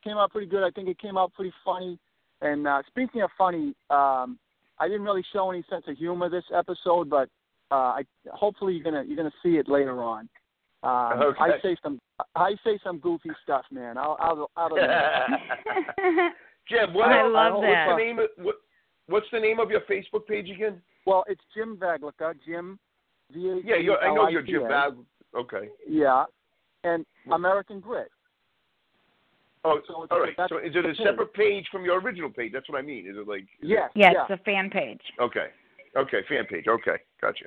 Came out pretty good. I think it came out pretty funny. And uh, speaking of funny, um, I didn't really show any sense of humor this episode, but uh, I, hopefully you're gonna you're gonna see it later on. Um, Okay. I say some I say some goofy stuff, man. I'll I'll, I'll Jim, what, I uh, love what's that. The name of, what, what's the name of your Facebook page again? well, it's Jim Vaglica, Jim. V Yeah, you're, I know you're Jim Val. Okay. Yeah, and American Grit. Oh, So it's- all right. that's So is it a the page. separate page from your original page? That's what I mean. Is it like? is Yes. yeah, yeah. it's a fan page. Okay. Okay. Fan page. Okay. Gotcha.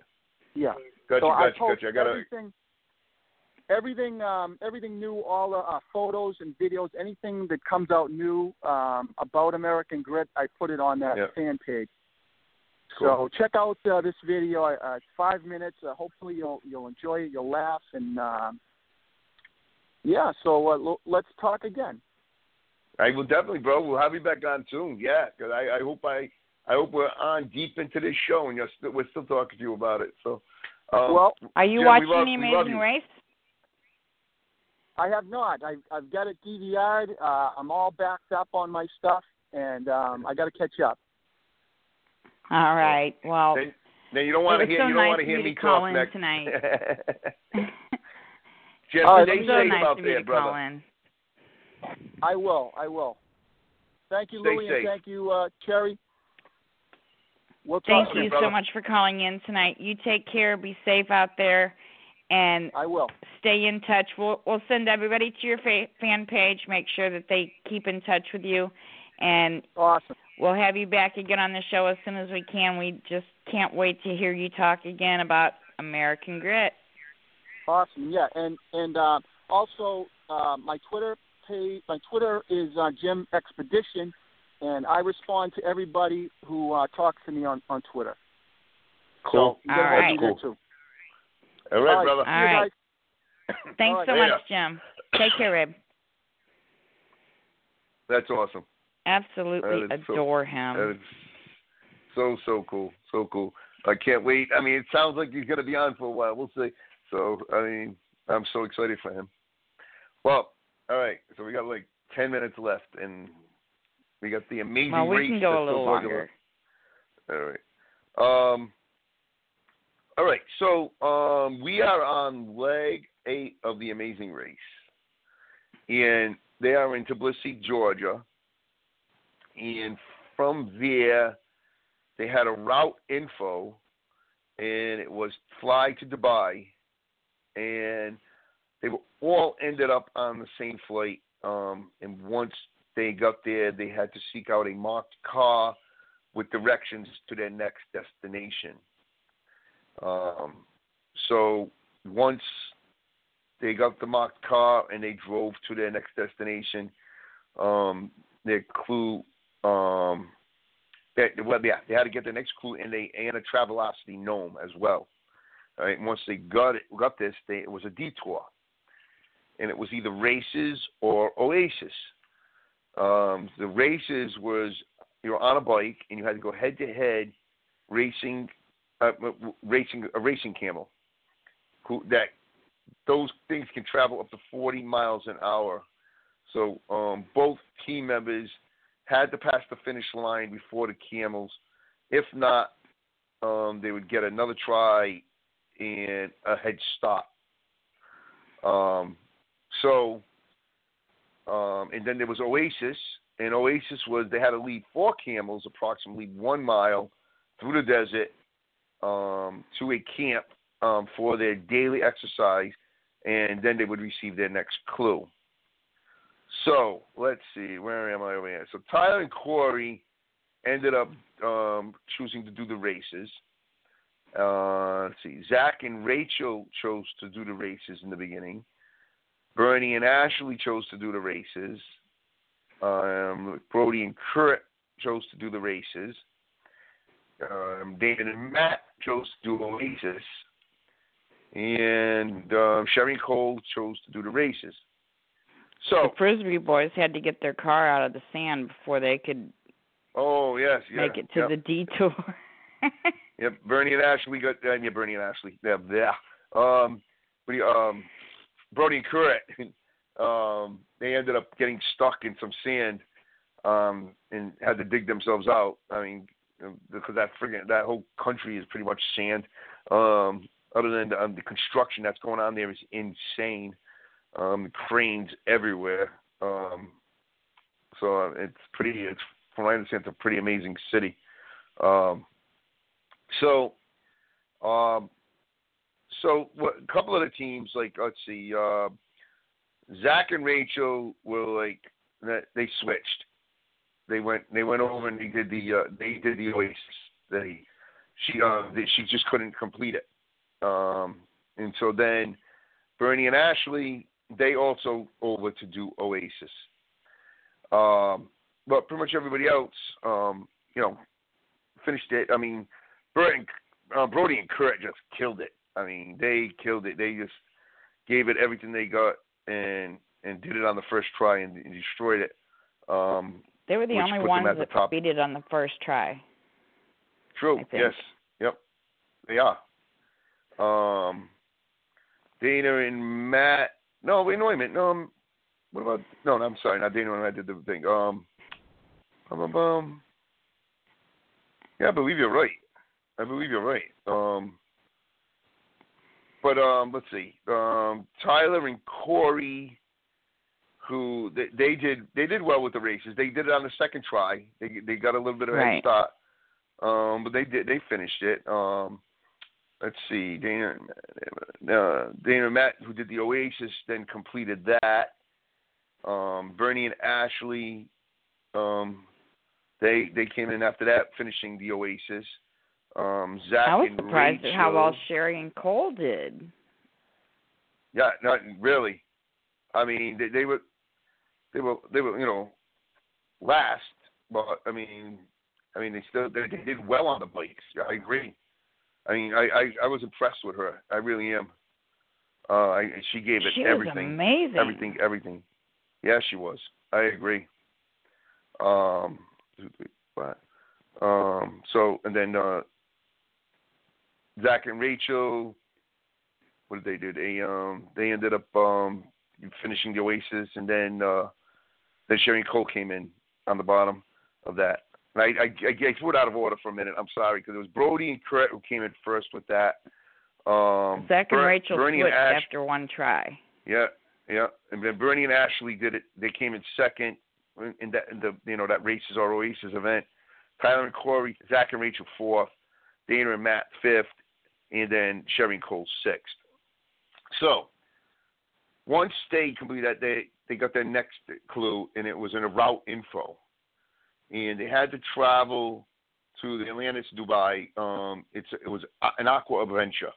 Yeah. Gotcha. so I gotcha. post Gotcha. I gotta. everything, everything, um, everything new, all the uh, photos and videos, anything that comes out new um, about American Grit, I put it on that Yeah. fan page. Cool. So check out uh, this video. Uh, it's five minutes. Uh, hopefully you'll you'll enjoy it. You'll laugh and um, yeah. So uh, l- let's talk again. I will definitely, bro. We'll have you back on soon. Yeah, because I, I hope I, I hope we're on deep into this show and you're still, we're still talking to you about it. So, um, well, Are you Jim, watching love- The we Amazing. Race? I have not. I've I've got it DVR'd. Uh, I'm all backed up on my stuff, and um, I got to catch up. All right. Well, then, then you don't want to hear so you don't nice want to hear you to me call talk in next tonight. Jim, All right, stay so safe nice out there, to brother. call in. I will. I will. Thank you, Stay Louie, and thank you, uh, Cherry. We'll Thank soon. you so much for calling in tonight. You take care. Be safe out there, and I will. stay in touch. We'll we'll send everybody to your fa- fan page. Make sure that they keep in touch with you, and Awesome. We'll have you back again on the show as soon as we can. We just can't wait to hear you talk again about American Grit. Awesome. Yeah, and and uh, also uh, my Twitter page. My Twitter is uh, Jim Expedition, and I respond to everybody who uh, talks to me on on Twitter. Cool. So you gotta All have right. me there Cool. too. All right, All right. brother. All right. Thanks All so right. much, Jim. Take care, Rib. That's awesome. Absolutely is so- adore him. So so cool, so cool. I can't wait. I mean, it sounds like he's going to be on for a while. We'll see. So, I mean, I'm so excited for him. Well, all right. So we got like ten minutes left, and we got the amazing well, we race can go a little longer. about. All right. Um. All right. So um, we are on leg eight of the Amazing Race, and they are in Tbilisi, Georgia. And from there, they had a route info, and it was fly to Dubai, and they were all ended up on the same flight. Um, and once they got there, they had to seek out a marked car with directions to their next destination. Um, so once they got the marked car and they drove to their next destination, um, their crew, um, they, well, yeah, they had to get their next crew and they and a Travelocity gnome as well. All right, and once they got it, got this, they, it was a detour, and it was either races or Oasis. Um, the races was you're on a bike and you had to go head to head racing, uh, racing a racing camel, who that those things can travel up to 40 miles an hour. So um, both team members had to pass the finish line before the camels. If not, um, they would get another try and a head stop. Um, so, um, and then there was Oasis, and Oasis was they had to lead four camels approximately one mile through the desert um, to a camp um, for their daily exercise, and then they would receive their next clue. So let's see, where am I over here? So Tyler and Korey ended up um, choosing to do the races. Uh, let's see, Zach and Rachel chose to do the races in the beginning. Burnie and Ashley chose to do the races. Um, Brodie and Kurt chose to do the races. Um, David and Matt chose to do Oasis. And um, Sheri Cole chose to do the races. So the frisbee boys had to get their car out of the sand before they could. Oh yes, yeah, make it to yep. the detour. yep, Burnie and Ashley got. Uh, yeah, Burnie and Ashley. Yeah, yeah. Um, but, um, Brodie and Kurt. um, they ended up getting stuck in some sand, um, and had to dig themselves out. I mean, because that friggin' that whole country is pretty much sand. Um, other than the, um, the construction that's going on there is insane um, cranes everywhere. Um, so uh, it's pretty. It's from what I understand, it's a pretty amazing city. Um, so, um, so a couple of the teams, like let's see, uh, Zach and Rachel were like that they switched. They went they went over and they did the uh, they did the Oasis. They she uh, they, she just couldn't complete it. Um, and so then Burnie and Ashley they also over to do Oasis. Um, but pretty much everybody else, um, you know, finished it. I mean, Brodie, uh, Brodie and Kurt just killed it. I mean, they killed it. They just gave it everything they got and and did it on the first try and, and destroyed it. Um, they were the only ones that top. beat it on the first try. True. Yes. Yep. They are. Um, Dana and Matt no, wait, no, wait a minute. No, um, what about? No, no, I'm sorry, not Daniel I did the thing. Um, um, um, yeah, I believe you're right. I believe you're right. Um, but um, let's see. Um, Tyler and Korey, who they, they did they did well with the races. They did it on the second try. They they got a little bit of a right. head start. Um, but they did they finished it. Um, let's see, Dana, uh, Dana Matt, who did the Oasis, then completed that. Um, Burnie and Ashley, um, they they came in after that, finishing the Oasis. Um, Zach I was and surprised Rachel, at how well Sheri and Cole did. Yeah, not really. I mean, they, they were, they were, they were, you know, last, but I mean, I mean, they still they, they did well on the bikes. I agree. I mean, I, I I was impressed with her. I really am. Uh, I, she gave it she everything. amazing. Everything, everything. Yeah, she was. I agree. Um, but, um, so and then uh, Zach and Rachel, what did they do? They um they ended up um finishing the Oasis, and then uh, then Sheri Cole came in on the bottom of that. I, I, I threw it out of order for a minute. I'm sorry because it was Brodie and Kurt who came in first with that. Um, Zach and Ber- Rachel Burnie switched and Ash- after one try. Yeah, yeah. And then Burnie and Ashley did it. They came in second in that in the you know that races or Oasis event. Tyler and Korey, Zach and Rachel fourth, Dana and Matt fifth, and then Sheri and Cole sixth. So once they completed that, they they got their next clue, and it was in a route info and they had to travel to the Atlantis, Dubai. Um, it's it was an aqua adventure.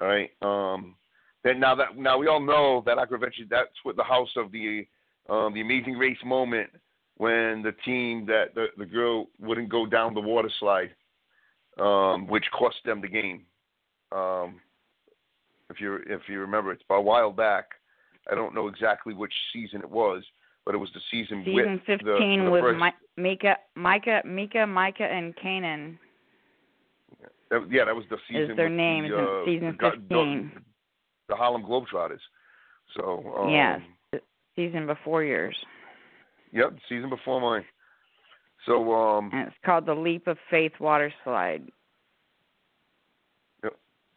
All right. Um, then now that now we all know that aqua adventure. That's what the house of the um, the amazing race moment when the team that the the girl wouldn't go down the water slide, um, which cost them the game. Um, if you if you remember, it's a while back. I don't know exactly which season it was, but it was the season, Season with fifteen the with first, Mi- Mika, Micah, Mika, Micah, and Kanan that- yeah, that was the season. is their names the, uh, season the, fifteen. The, the Harlem Globetrotters. So um, Yes. Season before yours, Yep, season before mine. So um, and it's called the Leap of Faith Water Slide.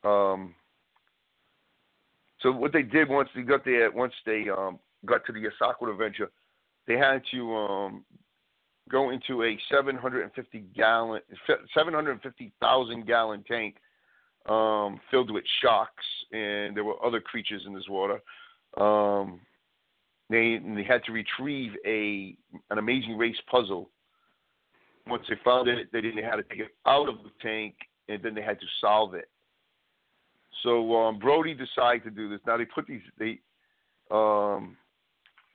um, so what they did once they got there, once they um got to the Aqua Adventure, they had to um go into a 750 gallon, 750,000 gallon tank um, filled with sharks, and there were other creatures in this water. Um, they they had to retrieve a an Amazing Race puzzle. Once they found it, they didn't know how to take it out of the tank, and then they had to solve it. So um, Brodie decided to do this. Now they put these. They um,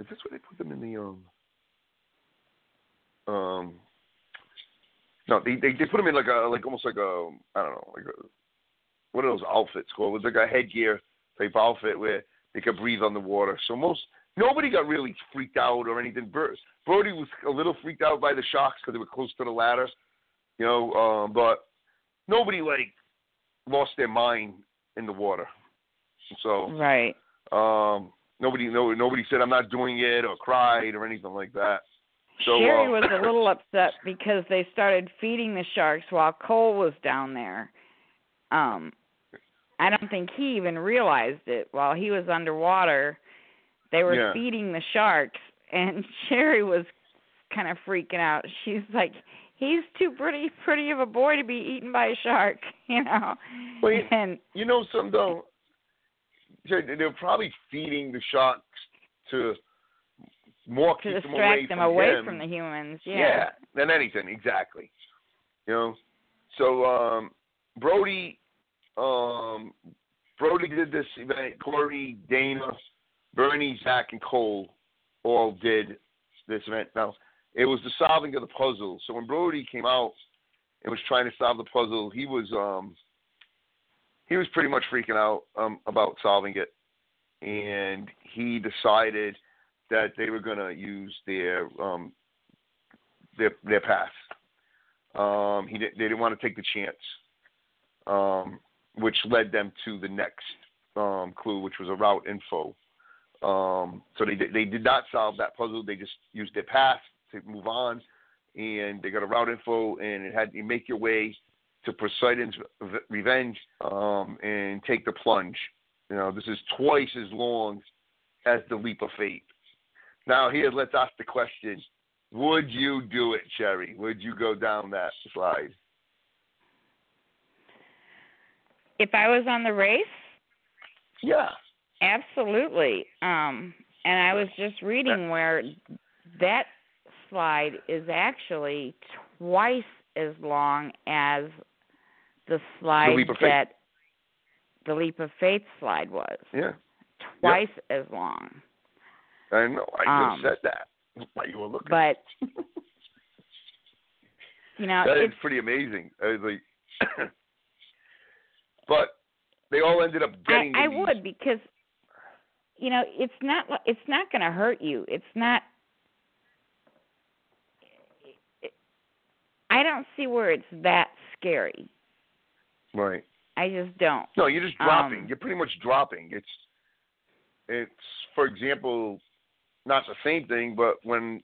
is this where they put them in the um um. No, they, they they put them in like a like almost like a I don't know like a what are those outfits called? It was like a headgear type outfit where they could breathe on the water. So most nobody got really freaked out or anything. Bur- Brodie was a little freaked out by the sharks because they were close to the ladder, you know. Um, but nobody like lost their mind in the water. So Right. um, nobody no nobody said I'm not doing it or cried or anything like that. So Sheri uh, was a little upset because they started feeding the sharks while Cole was down there. Um, I don't think he even realized it while he was underwater. They were Yeah. feeding the sharks, and Sheri was kind of freaking out. She's like, "He's too pretty, pretty of a boy to be eaten by a shark," you know. Well, you- and You know something though? They're probably feeding the sharks to more to keep them away them from away him. from the humans, yeah. yeah. than anything, exactly. You know, so um, Brodie, um, Brodie did this event. Korey, Dana, Burnie, Zach, and Cole all did this event. Now, it was the solving of the puzzle. So when Brody came out and was trying to solve the puzzle, he was um, he was pretty much freaking out um, about solving it, and he decided that they were going to use their um, their their pass. Um, he did, they didn't want to take the chance, um, which led them to the next um, clue, which was a route info. Um, so they they did not solve that puzzle. They just used their pass to move on, and they got a route info, and it had you make your way to Poseidon's Revenge um, and take the plunge. You know, this is twice as long as the Leap of faith. Now here, let's ask the question: Would you do it, Cherry? Would you go down that slide? If I was on the race, Yeah. Absolutely. Um, and I was just reading where that slide is actually twice as long as the slide of that the Leap of Faith slide was. Yeah. Twice as long. I know. I Um, just said that while you were looking. But you know, that is it's pretty amazing. I was like, but they all ended up getting. I these- would because you know it's not it's not going to hurt you. It's not. I don't see where it's that scary. Right. I just don't. No, you're just dropping. Um, you're pretty much dropping. It's, it's for example, not the same thing, but when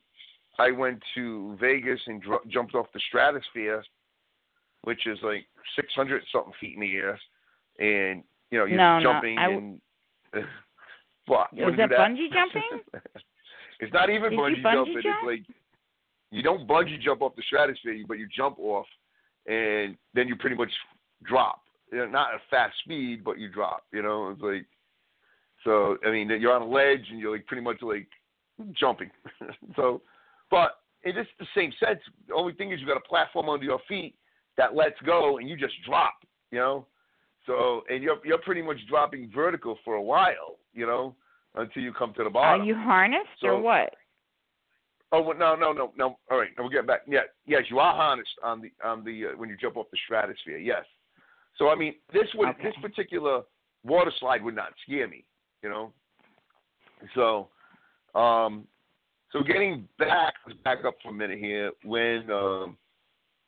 I went to Vegas and dr- jumped off the stratosphere, which is like 600 something feet in the air, and you know you're No, no, jumping I w- and what? You Was wanna that bungee jumping? it's not even Did bungee bungee jumping. jump? It's like you don't bungee jump off the stratosphere, but you jump off, and then you pretty much drop. You know, not at fast speed, but you drop. You know, it's like so. I mean, you're on a ledge and you're like pretty much like jumping. so, but it is the same sense. The only thing is you got a platform under your feet that lets go, and you just drop. You know, so and you're you're pretty much dropping vertical for a while. You know, until you come to the bottom. Are you harnessed So- or what? Oh well, no, no, no, no. All right, now we'll get back. Yeah, yes, you are harnessed on the on the uh, when you jump off the stratosphere. Yes. So I mean, this would Okay. this particular water slide would not scare me, you know. So, um, So getting back back up for a minute here, when um,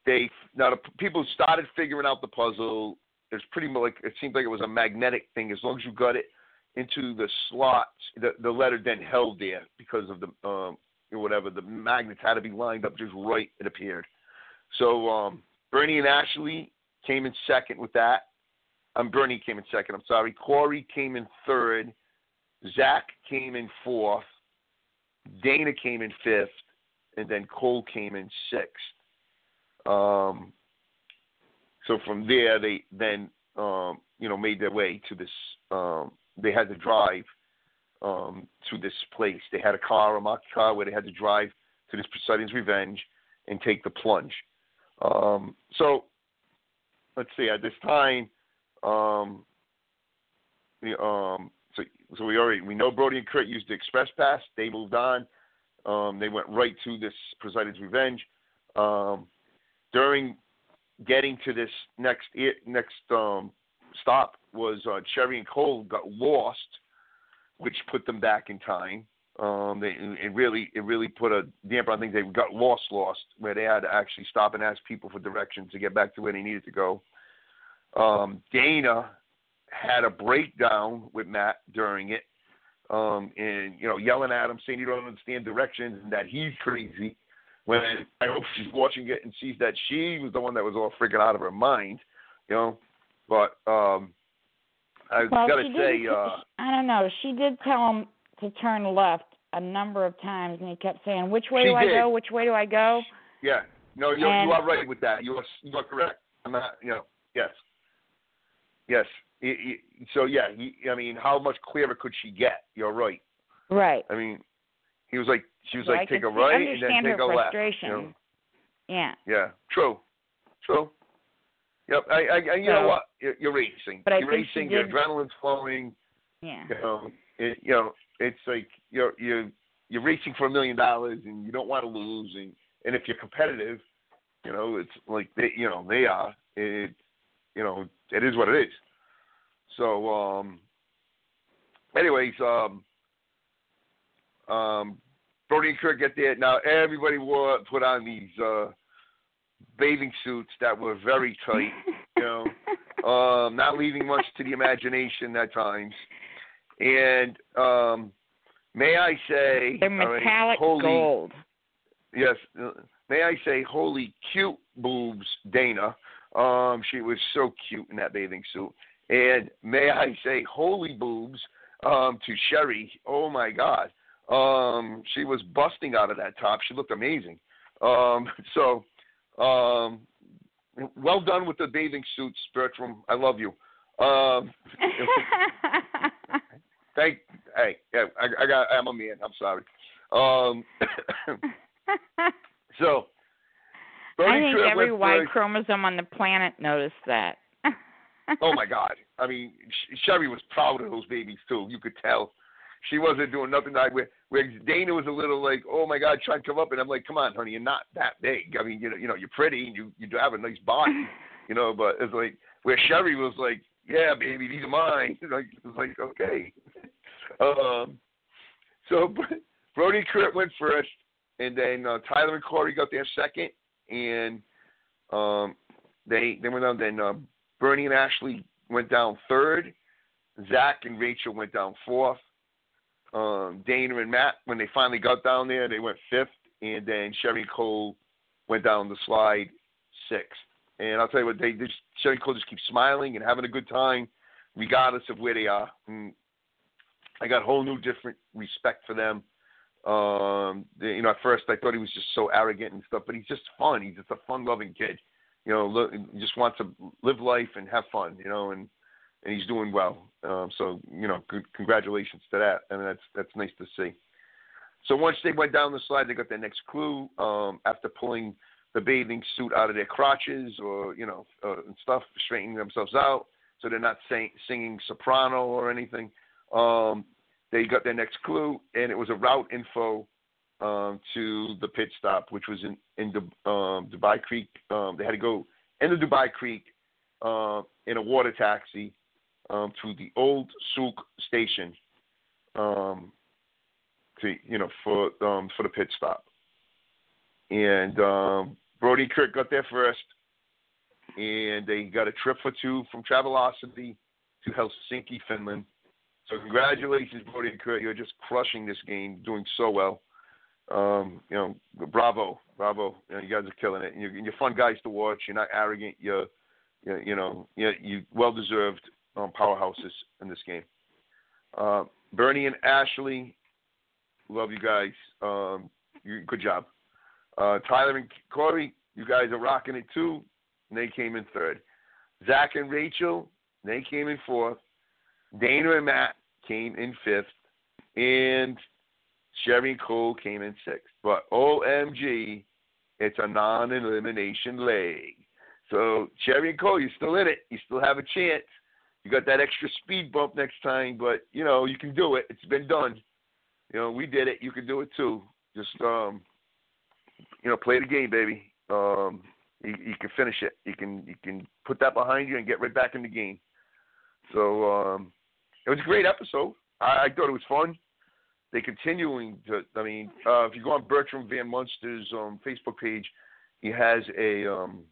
they now the people started figuring out the puzzle. It's pretty much like it seemed like it was a magnetic thing. As long as you got it into the slots, the the letter then held there because of the um, whatever. The magnets had to be lined up just right. It appeared. So um, Burnie and Ashley came in second with that. Um, Burnie came in second. I'm sorry. Korey came in third. Zach came in fourth. Dana came in fifth, and then Cole came in sixth. Um, so from there, they then um, you know made their way to this. Um, they had to drive um, to this place. They had a car, a mock car, where they had to drive to this Poseidon's Revenge and take the plunge. Um, so let's see. At this time, um, the, um, so so we already we know Brodie and Kurt used the express pass. They moved on. Um, they went right to this Poseidon's Revenge. Um, during getting to this next next um, stop was uh, Sheri and Cole got lost, which put them back in time. Um, they, it really it really put a damper on things. They got lost, lost, where they had to actually stop and ask people for directions to get back to where they needed to go. Um, Dana had a breakdown with Matt during it, um, and you know, yelling at him, saying you don't understand directions and that he's crazy. When I hope she's watching it and sees that she was the one that was all freaking out of her mind, you know. But um, I well, gotta say, did, uh, I don't know. She did tell him to turn left a number of times, and he kept saying, "Which way She do I go? Which way do I go?" yeah, no, you're, And- you are right with that. You are you are correct. I'm not, you know, yes, yes. It, it, so yeah, he, I mean, how much clearer could she get? You're right. Right. I mean, he was like, she was So like, I take a right and then take a left. You know? Yeah. Yeah, true, true. Yep, I, I, I you know what? You're, you're racing. But I you're think she racing. Your did- adrenaline's flowing. Yeah. You know, it, you know, it's like you're you're you're racing for a million dollars and you don't want to lose. And and if you're competitive, you know, it's like they, you know, they are. It, you know, it is what it is. So, um, anyways, um, um, Brodie and Kurt get there. Now everybody wore put on these uh, bathing suits that were very tight. you know, um, not leaving much to the imagination at times. And um, may I say, right, metallic holy, gold. Yes, may I say, holy cute boobs, Dana. Um, she was so cute in that bathing suit. And may I say, holy boobs um, to Sheri. Oh my God, um, she was busting out of that top. She looked amazing. Um, so, um, well done with the bathing suits, Bertram. I love you. Um, thank. Hey, yeah, I, I got. I'm a man. I'm sorry. Um, so, I think every Y chromosome on the planet noticed that. Oh my God! I mean, Sheri was proud of those babies too. You could tell she wasn't doing nothing like where where Dana was a little like, oh my God, trying to come up, and I'm like, come on, honey, you're not that big. I mean, you know, you know, you're pretty, and you you do have a nice body, you know, but it's like where Sheri was like, yeah, baby, these are mine. Like it was like okay. Um, so Brodie Kurt went first, and then uh, Tyler and Korey got there second, and um, they they went on. Then uh, Burnie and Ashley went down third. Zach and Rachel went down fourth. Um, Dana and Matt, when they finally got down there, they went fifth, and then Sheri Cole went down the slide sixth. And I'll tell you what, they just Sheri Cole just keeps smiling and having a good time, regardless of where they are. And I got a whole new different respect for them. Um, you know, at first I thought he was just so arrogant and stuff, but he's just fun. He's just a fun-loving kid. You know, look, just wants to live life and have fun. You know, and and he's doing well. Um, so you know, congratulations to that, and that's that's nice to see. So once they went down the slide, they got their next clue um, after pulling the bathing suit out of their crotches or you know uh, and stuff, straightening themselves out, so they're not sing, singing soprano or anything. Um, they got their next clue, and it was a route info um, to the pit stop, which was in in Du- um, Dubai Creek. Um, they had to go into Dubai Creek uh, in a water taxi um, to the old Souk station um, to you know for um for the pit stop. And um Brodie Kurt got there first and they got a trip for two from Travelocity to Helsinki, Finland. So congratulations, Brodie and Kurt. You're just crushing this game, doing so well. Um, you know, bravo, bravo. You, know, you guys are killing it. You're, you're fun guys to watch. You're not arrogant. You're, you're you know, you're, you well deserved um, powerhouses in this game. Uh, Burnie and Ashley, love you guys. Um, you, good job. Uh, Tyler and Korey, you guys are rocking it too. And they came in third. Zach and Rachel, they came in fourth. Dana and Matt came in fifth. And Sheri and Cole came in sixth. But OMG, it's a non elimination leg. So, Sheri and Cole, you're still in it. You still have a chance. You got that extra speed bump next time, but you know you can do it. It's been done. You know we did it. You can do it too. Just um, you know, play the game, baby. Um, you, you can finish it. You can you can put that behind you and get right back in the game. So um, it was a great episode. I, I thought it was fun. They continuing to. I mean, uh, if you go on Bertram Van Munster's um, Facebook page, he has a um,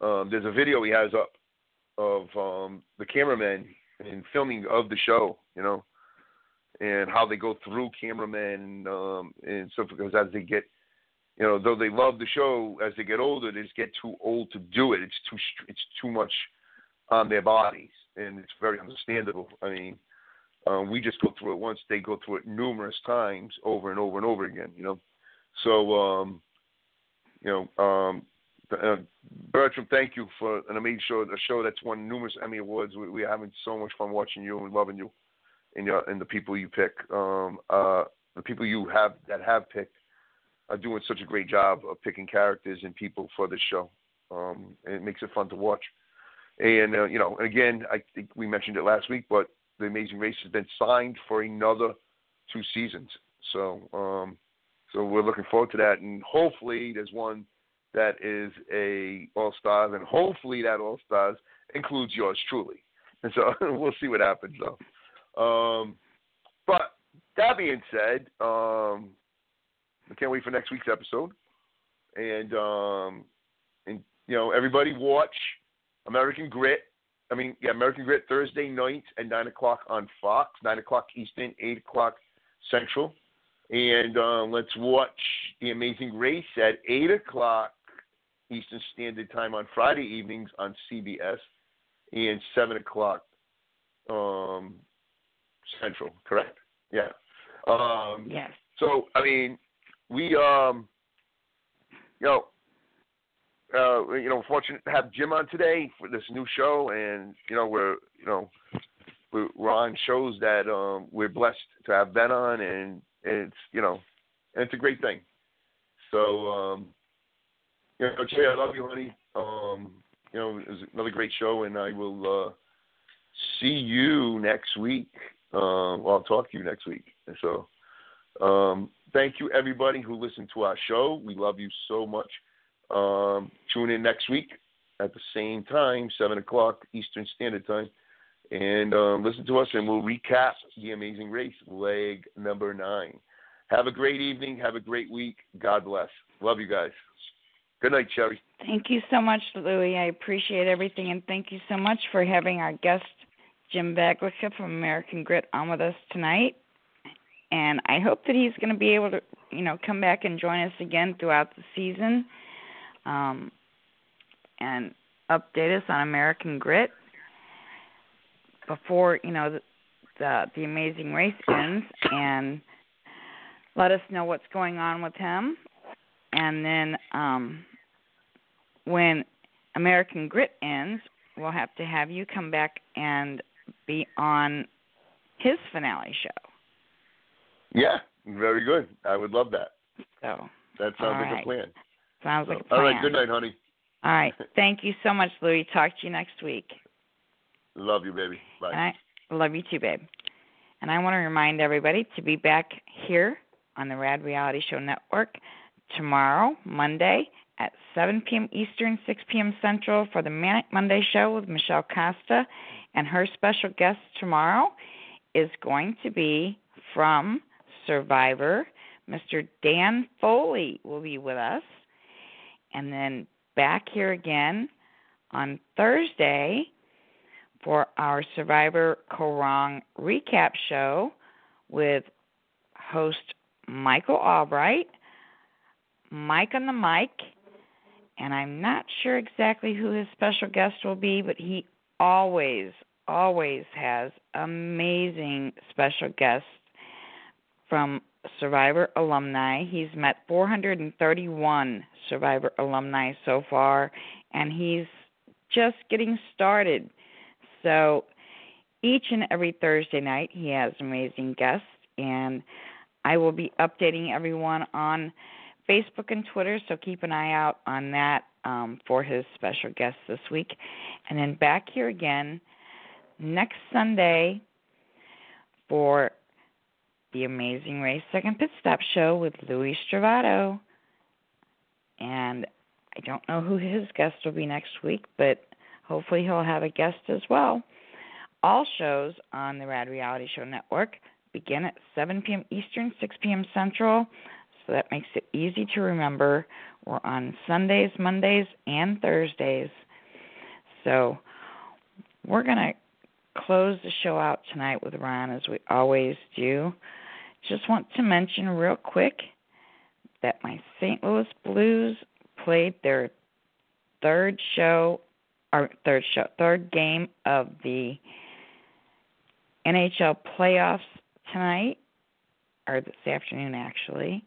um, there's a video he has up of um, the cameramen and filming of the show, you know, and how they go through cameramen um, and stuff because as they get, you know, though they love the show, as they get older, they just get too old to do it. It's too it's too much on their bodies, and it's very understandable. I mean, um, we just go through it once; they go through it numerous times, over and over and over again. You know, so um, you know, um, uh, Bertram, thank you for an amazing show, a show that's won numerous Emmy awards. We, we're having so much fun watching you and loving you, and your and the people you pick. Um, uh, the people you have that have picked are doing such a great job of picking characters and people for this show. Um, it makes it fun to watch. And uh, you know, again, I think we mentioned it last week, but the Amazing Race has been signed for another two seasons. So, um, so we're looking forward to that, and hopefully, there's one that is a All Stars, and hopefully that All Stars includes yours truly. And so we'll see what happens though. Um, but that being said, um, I can't wait for next week's episode. And um, and you know everybody watch American Grit. I mean, yeah, American Grit Thursday night at nine o'clock on Fox, nine o'clock Eastern, eight o'clock Central. And uh, let's watch The Amazing Race at 8 o'clock Eastern Standard Time on Friday evenings on CBS and 7 o'clock um, Central, correct? Yeah. Um, yes. So, I mean, we, um, you know, uh, you know, fortunate to have Jim on today for this new show, and you know, we're, you know, we're on shows that um, we're blessed to have Ben on, and it's you know, it's a great thing. So um, you know, Jay, I love you, honey. Um, you know, it was another great show, and I will uh, see you next week. Uh, well, I'll talk to you next week. So, um, thank you everybody who listened to our show. We love you so much. Um, tune in next week at the same time, seven o'clock Eastern Standard Time and um, listen to us, and we'll recap the Amazing Race, leg number nine. Have a great evening. Have a great week. God bless. Love you guys. Good night, Sherry. Thank you so much, Louie. I appreciate everything, and thank you so much for having our guest Jim Vaglica from American Grit on with us tonight. And I hope that he's going to be able to, you know, come back and join us again throughout the season, um, and update us on American Grit before you know the, the the amazing race ends and let us know what's going on with him and then um when American Grit ends we'll have to have you come back and be on his finale show. Yeah, very good. I would love that. So that sounds like right. a plan. Sounds like a plan. all right, good night, honey. All right. Thank you so much, Louie. Talk to you next week. Love you, baby. Bye. And I love you too, babe. And I want to remind everybody to be back here on the Rad Reality Show Network tomorrow, Monday, at 7 p.m. Eastern, 6 p.m. Central for the Manic Monday Show with Michelle Costa. And her special guest tomorrow is going to be from Survivor. Mr. Dan Foley will be with us. And then back here again on Thursday for our Survivor Kaôh Rōng recap show with host Michael Albright, Mike on the mic, and I'm not sure exactly who his special guest will be, but he always, always has amazing special guests from Survivor alumni. He's met 431 Survivor alumni so far, and he's just getting started. So each and every Thursday night, he has amazing guests, and I will be updating everyone on Facebook and Twitter, so keep an eye out on that um, for his special guests this week. And then back here again next Sunday for the Amazing Race Second Pit Stop Show with Louis Stravato. And I don't know who his guest will be next week, but hopefully he'll have a guest as well. All shows on the Rad Reality Show Network begin at 7 p.m. Eastern, 6 p.m. Central, so that makes it easy to remember. We're on Sundays, Mondays, and Thursdays. So we're going to close the show out tonight with Ron as we always do. Just want to mention real quick that my St. Louis Blues played their third show or third show third game of the NHL playoffs tonight or this afternoon actually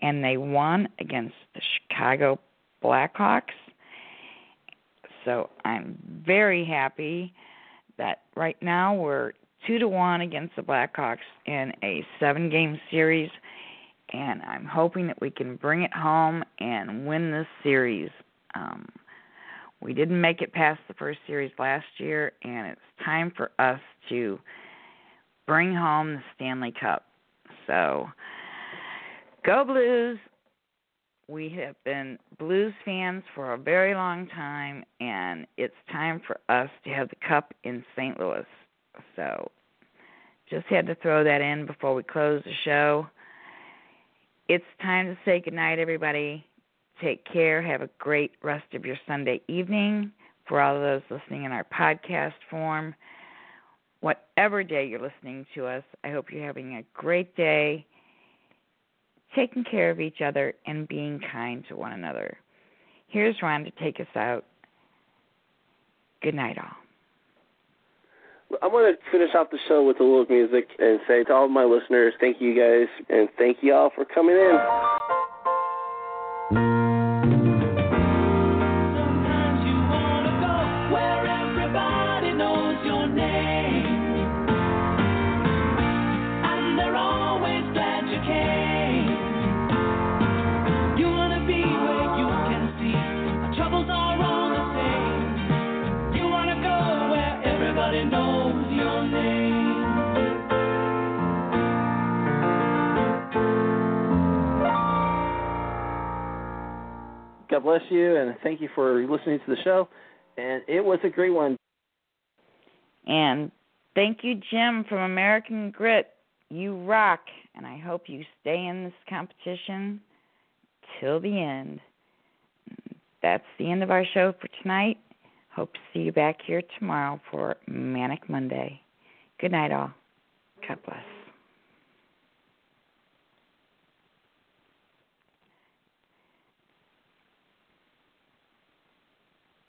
and they won against the Chicago Blackhawks. So I'm very happy that right now we're two to one against the Blackhawks in a seven game series and I'm hoping that we can bring it home and win this series. Um, we didn't make it past the first series last year, and it's time for us to bring home the Stanley Cup. So, go Blues! We have been Blues fans for a very long time, and it's time for us to have the cup in St. Louis. So, just had to throw that in before we close the show. It's time to say goodnight, everybody. Take care. Have a great rest of your Sunday evening. For all of those listening in our podcast form, whatever day you're listening to us, I hope you're having a great day, taking care of each other, and being kind to one another. Here's Ron to take us out. Good night, all. I want to finish off the show with a little music and say to all of my listeners, thank you guys, and thank you all for coming in. God bless you, and thank you for listening to the show. And it was a great one. And thank you, Jim from American Grit. You rock, and I hope you stay in this competition till the end. That's the end of our show for tonight. Hope to see you back here tomorrow for Manic Monday. Good night, all. God bless.